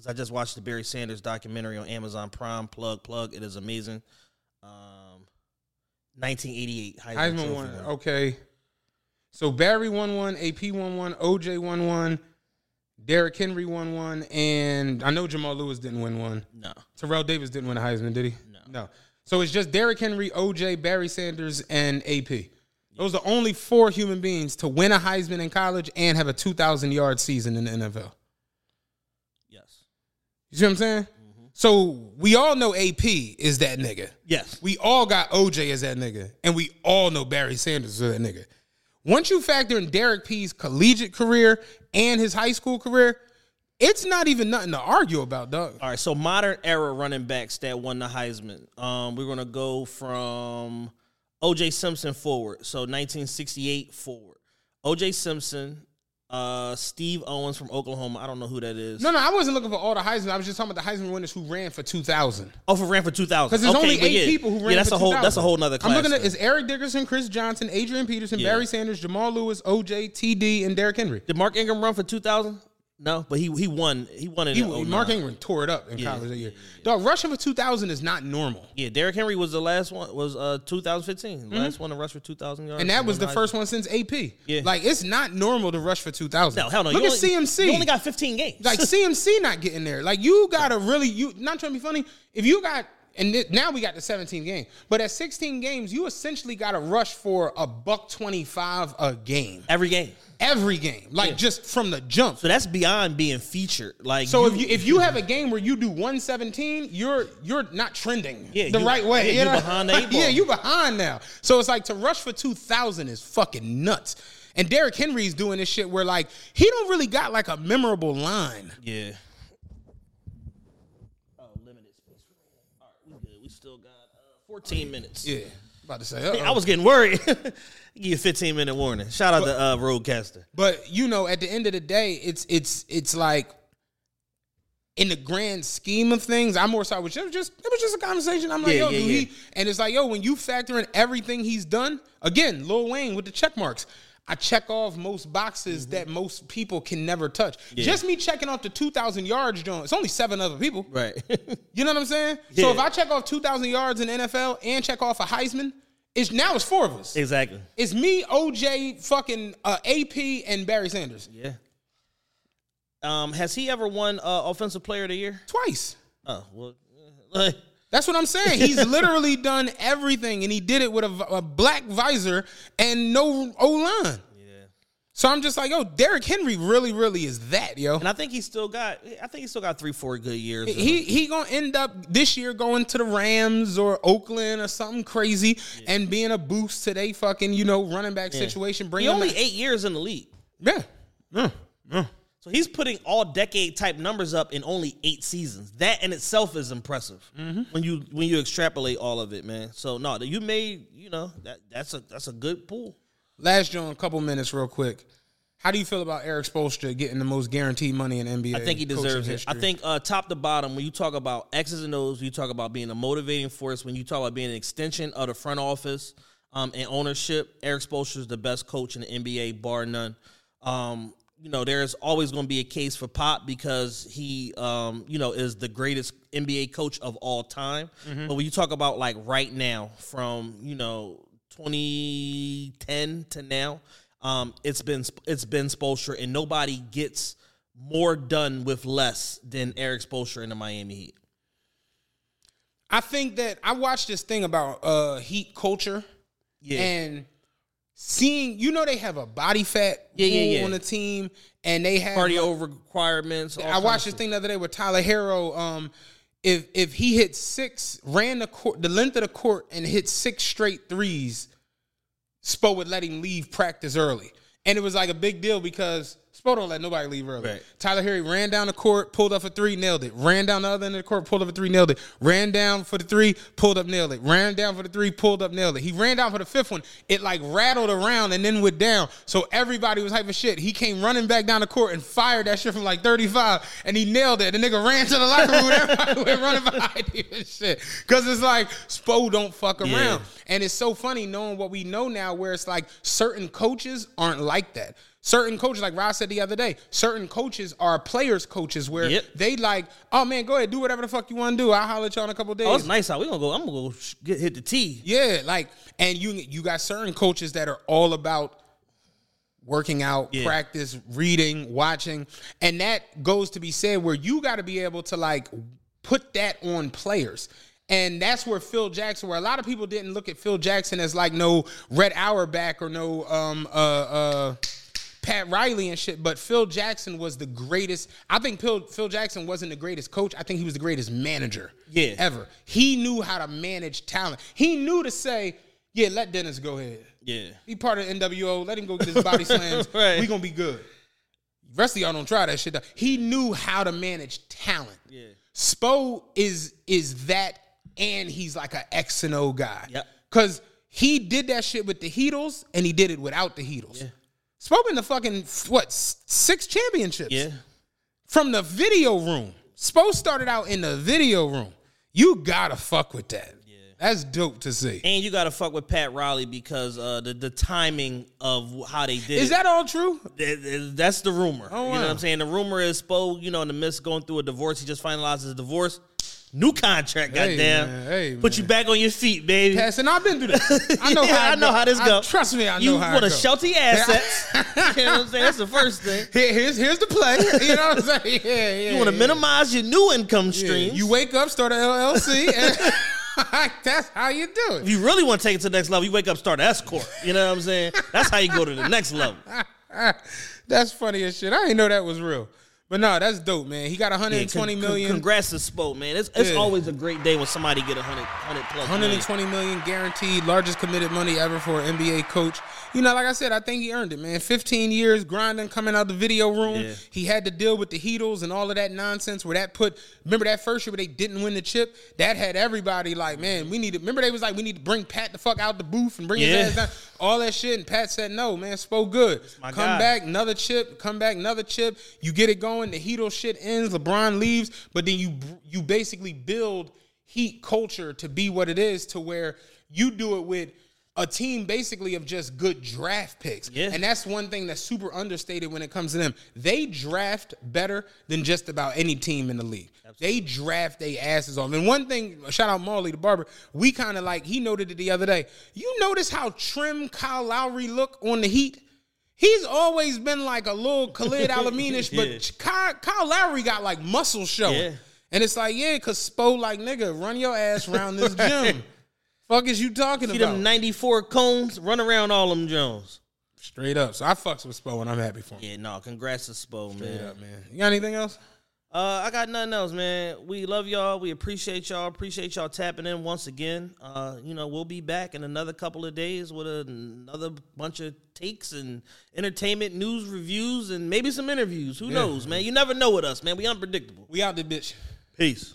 Because I just watched the Barry Sanders documentary on Amazon Prime. Plug, plug. It is amazing. Um, 1988 Heisman, Heisman won. Okay. So Barry won one, AP won one, OJ won one, Derrick Henry won one, and I know Jamal Lewis didn't win one. No. Terrell Davis didn't win a Heisman, did he? No. No. So it's just Derrick Henry, OJ, Barry Sanders, and AP. Those are the only four human beings to win a Heisman in college and have a 2,000 yard season in the NFL. You see what I'm saying? So we all know AP is that nigga. Yes. We all got OJ as that nigga, and we all know Barry Sanders is that nigga. Once you factor in Derek P's collegiate career and his high school career, it's not even nothing to argue about, dog. All right, so modern era running backs that won the Heisman. Um, we're gonna go from O.J. Simpson forward. So 1968 forward. O.J. Simpson, uh, Steve Owens from Oklahoma. I don't know who that is. No, no, I wasn't looking for all the Heisman. I was just talking about the Heisman winners who ran for 2000. Oh, for ran for 2000. Because there's Okay, only eight yeah. people who ran Yeah, that's for a whole. 2000. That's a whole nother class. I'm looking at it's Eric Dickerson, Chris Johnson, Adrian Peterson, Yeah. Barry Sanders, Jamal Lewis, OJ, TD, and Derrick Henry. Did Mark Ingram run for 2000? No, but he he won. He won it. He, Mark Ingram tore it up in Yeah, college that year. Dog, rushing for 2000 is not normal. Yeah, Derrick Henry was the last one. Was uh 2015 last one to rush for 2000 yards. Mm-hmm. And that was the Heisman. first one since AP. Yeah. Like it's not normal to rush for 2000. No, hell no. Look you at only, CMC. You only got 15 games. like CMC not getting there. Like you gotta really you not trying to be funny. If you got and th- now we got the 17 game, but at 16 games, you essentially got to rush for a buck 25 a game every game. Every game, like just from the jump. So that's beyond being featured. Like So if you if you have a game where you do 117, you're you're not trending Yeah, the you- right way. yeah, you know? behind the yeah, you behind now. So it's like to rush for 2000 is fucking nuts. And Derrick Henry's doing this shit where like he don't really got like a memorable line. yeah. Oh, limited space. All right, we good. We still got uh, 14 minutes. Yeah, about to say. I uh-oh. was getting worried. Give you a 15 minute warning. Shout out to uh, RodeCaster. But you know, at the end of the day, it's it's it's like in the grand scheme of things, I'm more so it was just, it was just a conversation. I'm like, Yeah, yo, yeah, do yeah. he? And it's like, yo, when you factor in everything he's done, again, Lil Wayne with the check marks. I check off most boxes Mm-hmm. that most people can never touch. Just me checking off the 2,000 yards, John. It's only seven other people. Right. You know what I'm saying? So if I check off 2,000 yards in NFL and check off a Heisman, it's now it's four of us. exactly. It's me, OJ, fucking uh, AP, and Barry Sanders. Yeah. Um, has he ever won uh, Offensive Player of the Year? Twice. Oh, well. That's what I'm saying. He's literally done everything, and he did it with a, a black visor and no O line. Yeah. So I'm just like, yo, Derrick Henry really, really is that, yo. And I think he still got. I think he still got three, four good years. He he gonna end up this year going to the Rams or Oakland or something crazy and being a boost to they fucking you know running back situation. Bring he only back. eight years in the league. yeah, yeah, yeah. So he's putting all decade type numbers up in only eight seasons. That in itself is impressive Mm-hmm. when you when you extrapolate all of it, man. So no, you made you know that that's a that's a good pool. Last John, a couple minutes, real quick. How do you feel about Erik Spoelstra getting the most guaranteed money in NBA? I think he deserves it. I think uh, top to bottom, when you talk about X's and O's, when you talk about being a motivating force, when you talk about being an extension of the front office um, and ownership, Erik Spoelstra is the best coach in the NBA, bar none. Um, you know, there's always going to be a case for Pop because he, um, you know, is the greatest NBA coach of all time. But when you talk about like right now, from you know 2010 to now, um, it's been it's been Spoelstra, and nobody gets more done with less than Erik Spoelstra in the Miami Heat. I think that I watched this thing about uh Heat culture Yeah, and seeing you know they have a body fat Yeah, yeah, yeah. on the team and they have cardio requirements. all I watched this thing the other day with Tyler Herro. Um, if if he hit six, ran the court, the length of the court, and hit six straight threes, Spo would let him leave practice early, and it was like a big deal because Spo don't let nobody leave early. Right. Tyler Herro ran down the court, pulled up for three, nailed it. Ran down the other end of the court, pulled up for three, nailed it. Ran down for the three, pulled up, nailed it. Ran down for the three, pulled up, nailed it. He ran down for the fifth one. It like rattled around and then went down. So everybody was hyping shit. He came running back down the court and fired that shit from like 35 and he nailed it. The nigga ran to the locker room and everybody went running behind him and shit. Cause it's like Spo don't fuck around. Yeah. And it's so funny knowing what we know now, where it's like certain coaches aren't like that. Certain coaches, like Ross said the other day, certain coaches are players' coaches where Yep. they like, oh man, go ahead, do whatever the fuck you want to do. I'll holler at you in a couple days. Oh, it's nice out. We gonna go. I'm gonna go sh- get hit the tee. Yeah, like, and you you got certain coaches that are all about working out, Yeah. practice, reading, watching, and that goes to be said where you got to be able to like put that on players. And that's where Phil Jackson, where a lot of people didn't look at Phil Jackson as like no Red Auerbach or no um uh uh Pat Riley and shit, but Phil Jackson was the greatest. I think Phil, Phil Jackson wasn't the greatest coach. I think he was the greatest manager Yeah. ever. He knew how to manage talent. He knew to say, yeah, let Dennis go ahead. Yeah. He part of NWO. Let him go get his body slams. Right. We gonna be good. Rest of y'all don't try that shit. Though. He knew how to manage talent. Yeah. Spo is is that, and he's like an X and O guy. Yep. Cause he did that shit with the Heatles, and he did it without the Heatles. Yeah. Spo been the fucking what six championships Yeah. from the video room. Spo started out in the video room. You gotta fuck with that. Yeah. That's dope to see. And you gotta fuck with Pat Riley because uh, the the timing of how they did Is it. that all true? Th- th- That's the rumor. Oh, You know what I'm saying? The rumor is Spo, you know, in the midst of going through a divorce, he just finalized his divorce. New contract, Hey, goddamn. man. Hey, Put you back on your feet, baby. Pastor, I've been through that. I know Yeah, how I know go. how this go. trust me, I know you how want it to shelter your assets. you know what I'm saying? That's the first thing. Here- here's here's the play. You know what I'm saying? Yeah, yeah. You want to yeah. minimize your new income Yeah. streams. You wake up, start an LLC, and that's how you do it. if you really want to take it to the next level, you wake up, start an S corp. You know what I'm saying? That's how you go to the next level. that's funny as shit. I didn't know that was real. But no, that's dope, man. He got Yeah, 120 con- million. con- Congrats to Spo, man. It's, it's Yeah. always a great day when somebody get a hundred hundred plus. million. 120 million guaranteed, largest committed money ever for an NBA coach. You know, like I said, I think he earned it, man. 15 years grinding, coming out the video room. Yeah. He had to deal with the Heatles and all of that nonsense where that put, remember that first year where they didn't win the chip? That had everybody like, man, we need to, remember they was like, we need to bring Pat the fuck out the booth and bring Yeah. his ass down. All that shit. And Pat said, no, man, Spo good. Come guy. back, another chip, come back, another chip. You get it going, the Heatles shit ends, LeBron leaves, but then you you basically build Heat culture to be what it is to where you do it with a team basically of just good draft picks. Yeah. And that's one thing that's super understated when it comes to them. They draft better than just about any team in the league. They draft their asses off. And one thing, shout out Marley the barber, we kind of like, he noted it the other day. You notice how trim Kyle Lowry look on the Heat? He's always been like a little Khalid Alaminish, Yeah. but Kyle, Kyle Lowry got like muscle showing. Yeah. And it's like, yeah, cause Spo like nigga, run your ass around this gym. Fuck is you talking See about? them 94 cones, run around all them Jones. Straight up. So I fucks with Spo and I'm happy for him. Yeah, no, congrats to Spo, Straight man. up, man. You got anything else? Uh, I got nothing else, man. We love y'all. We appreciate y'all. Appreciate y'all tapping in once again. Uh, you know, we'll be back in another couple of days with another bunch of takes and entertainment news reviews and maybe some interviews. Who Yeah. knows, man? You never know with us, man. We unpredictable. We out the bitch. Peace.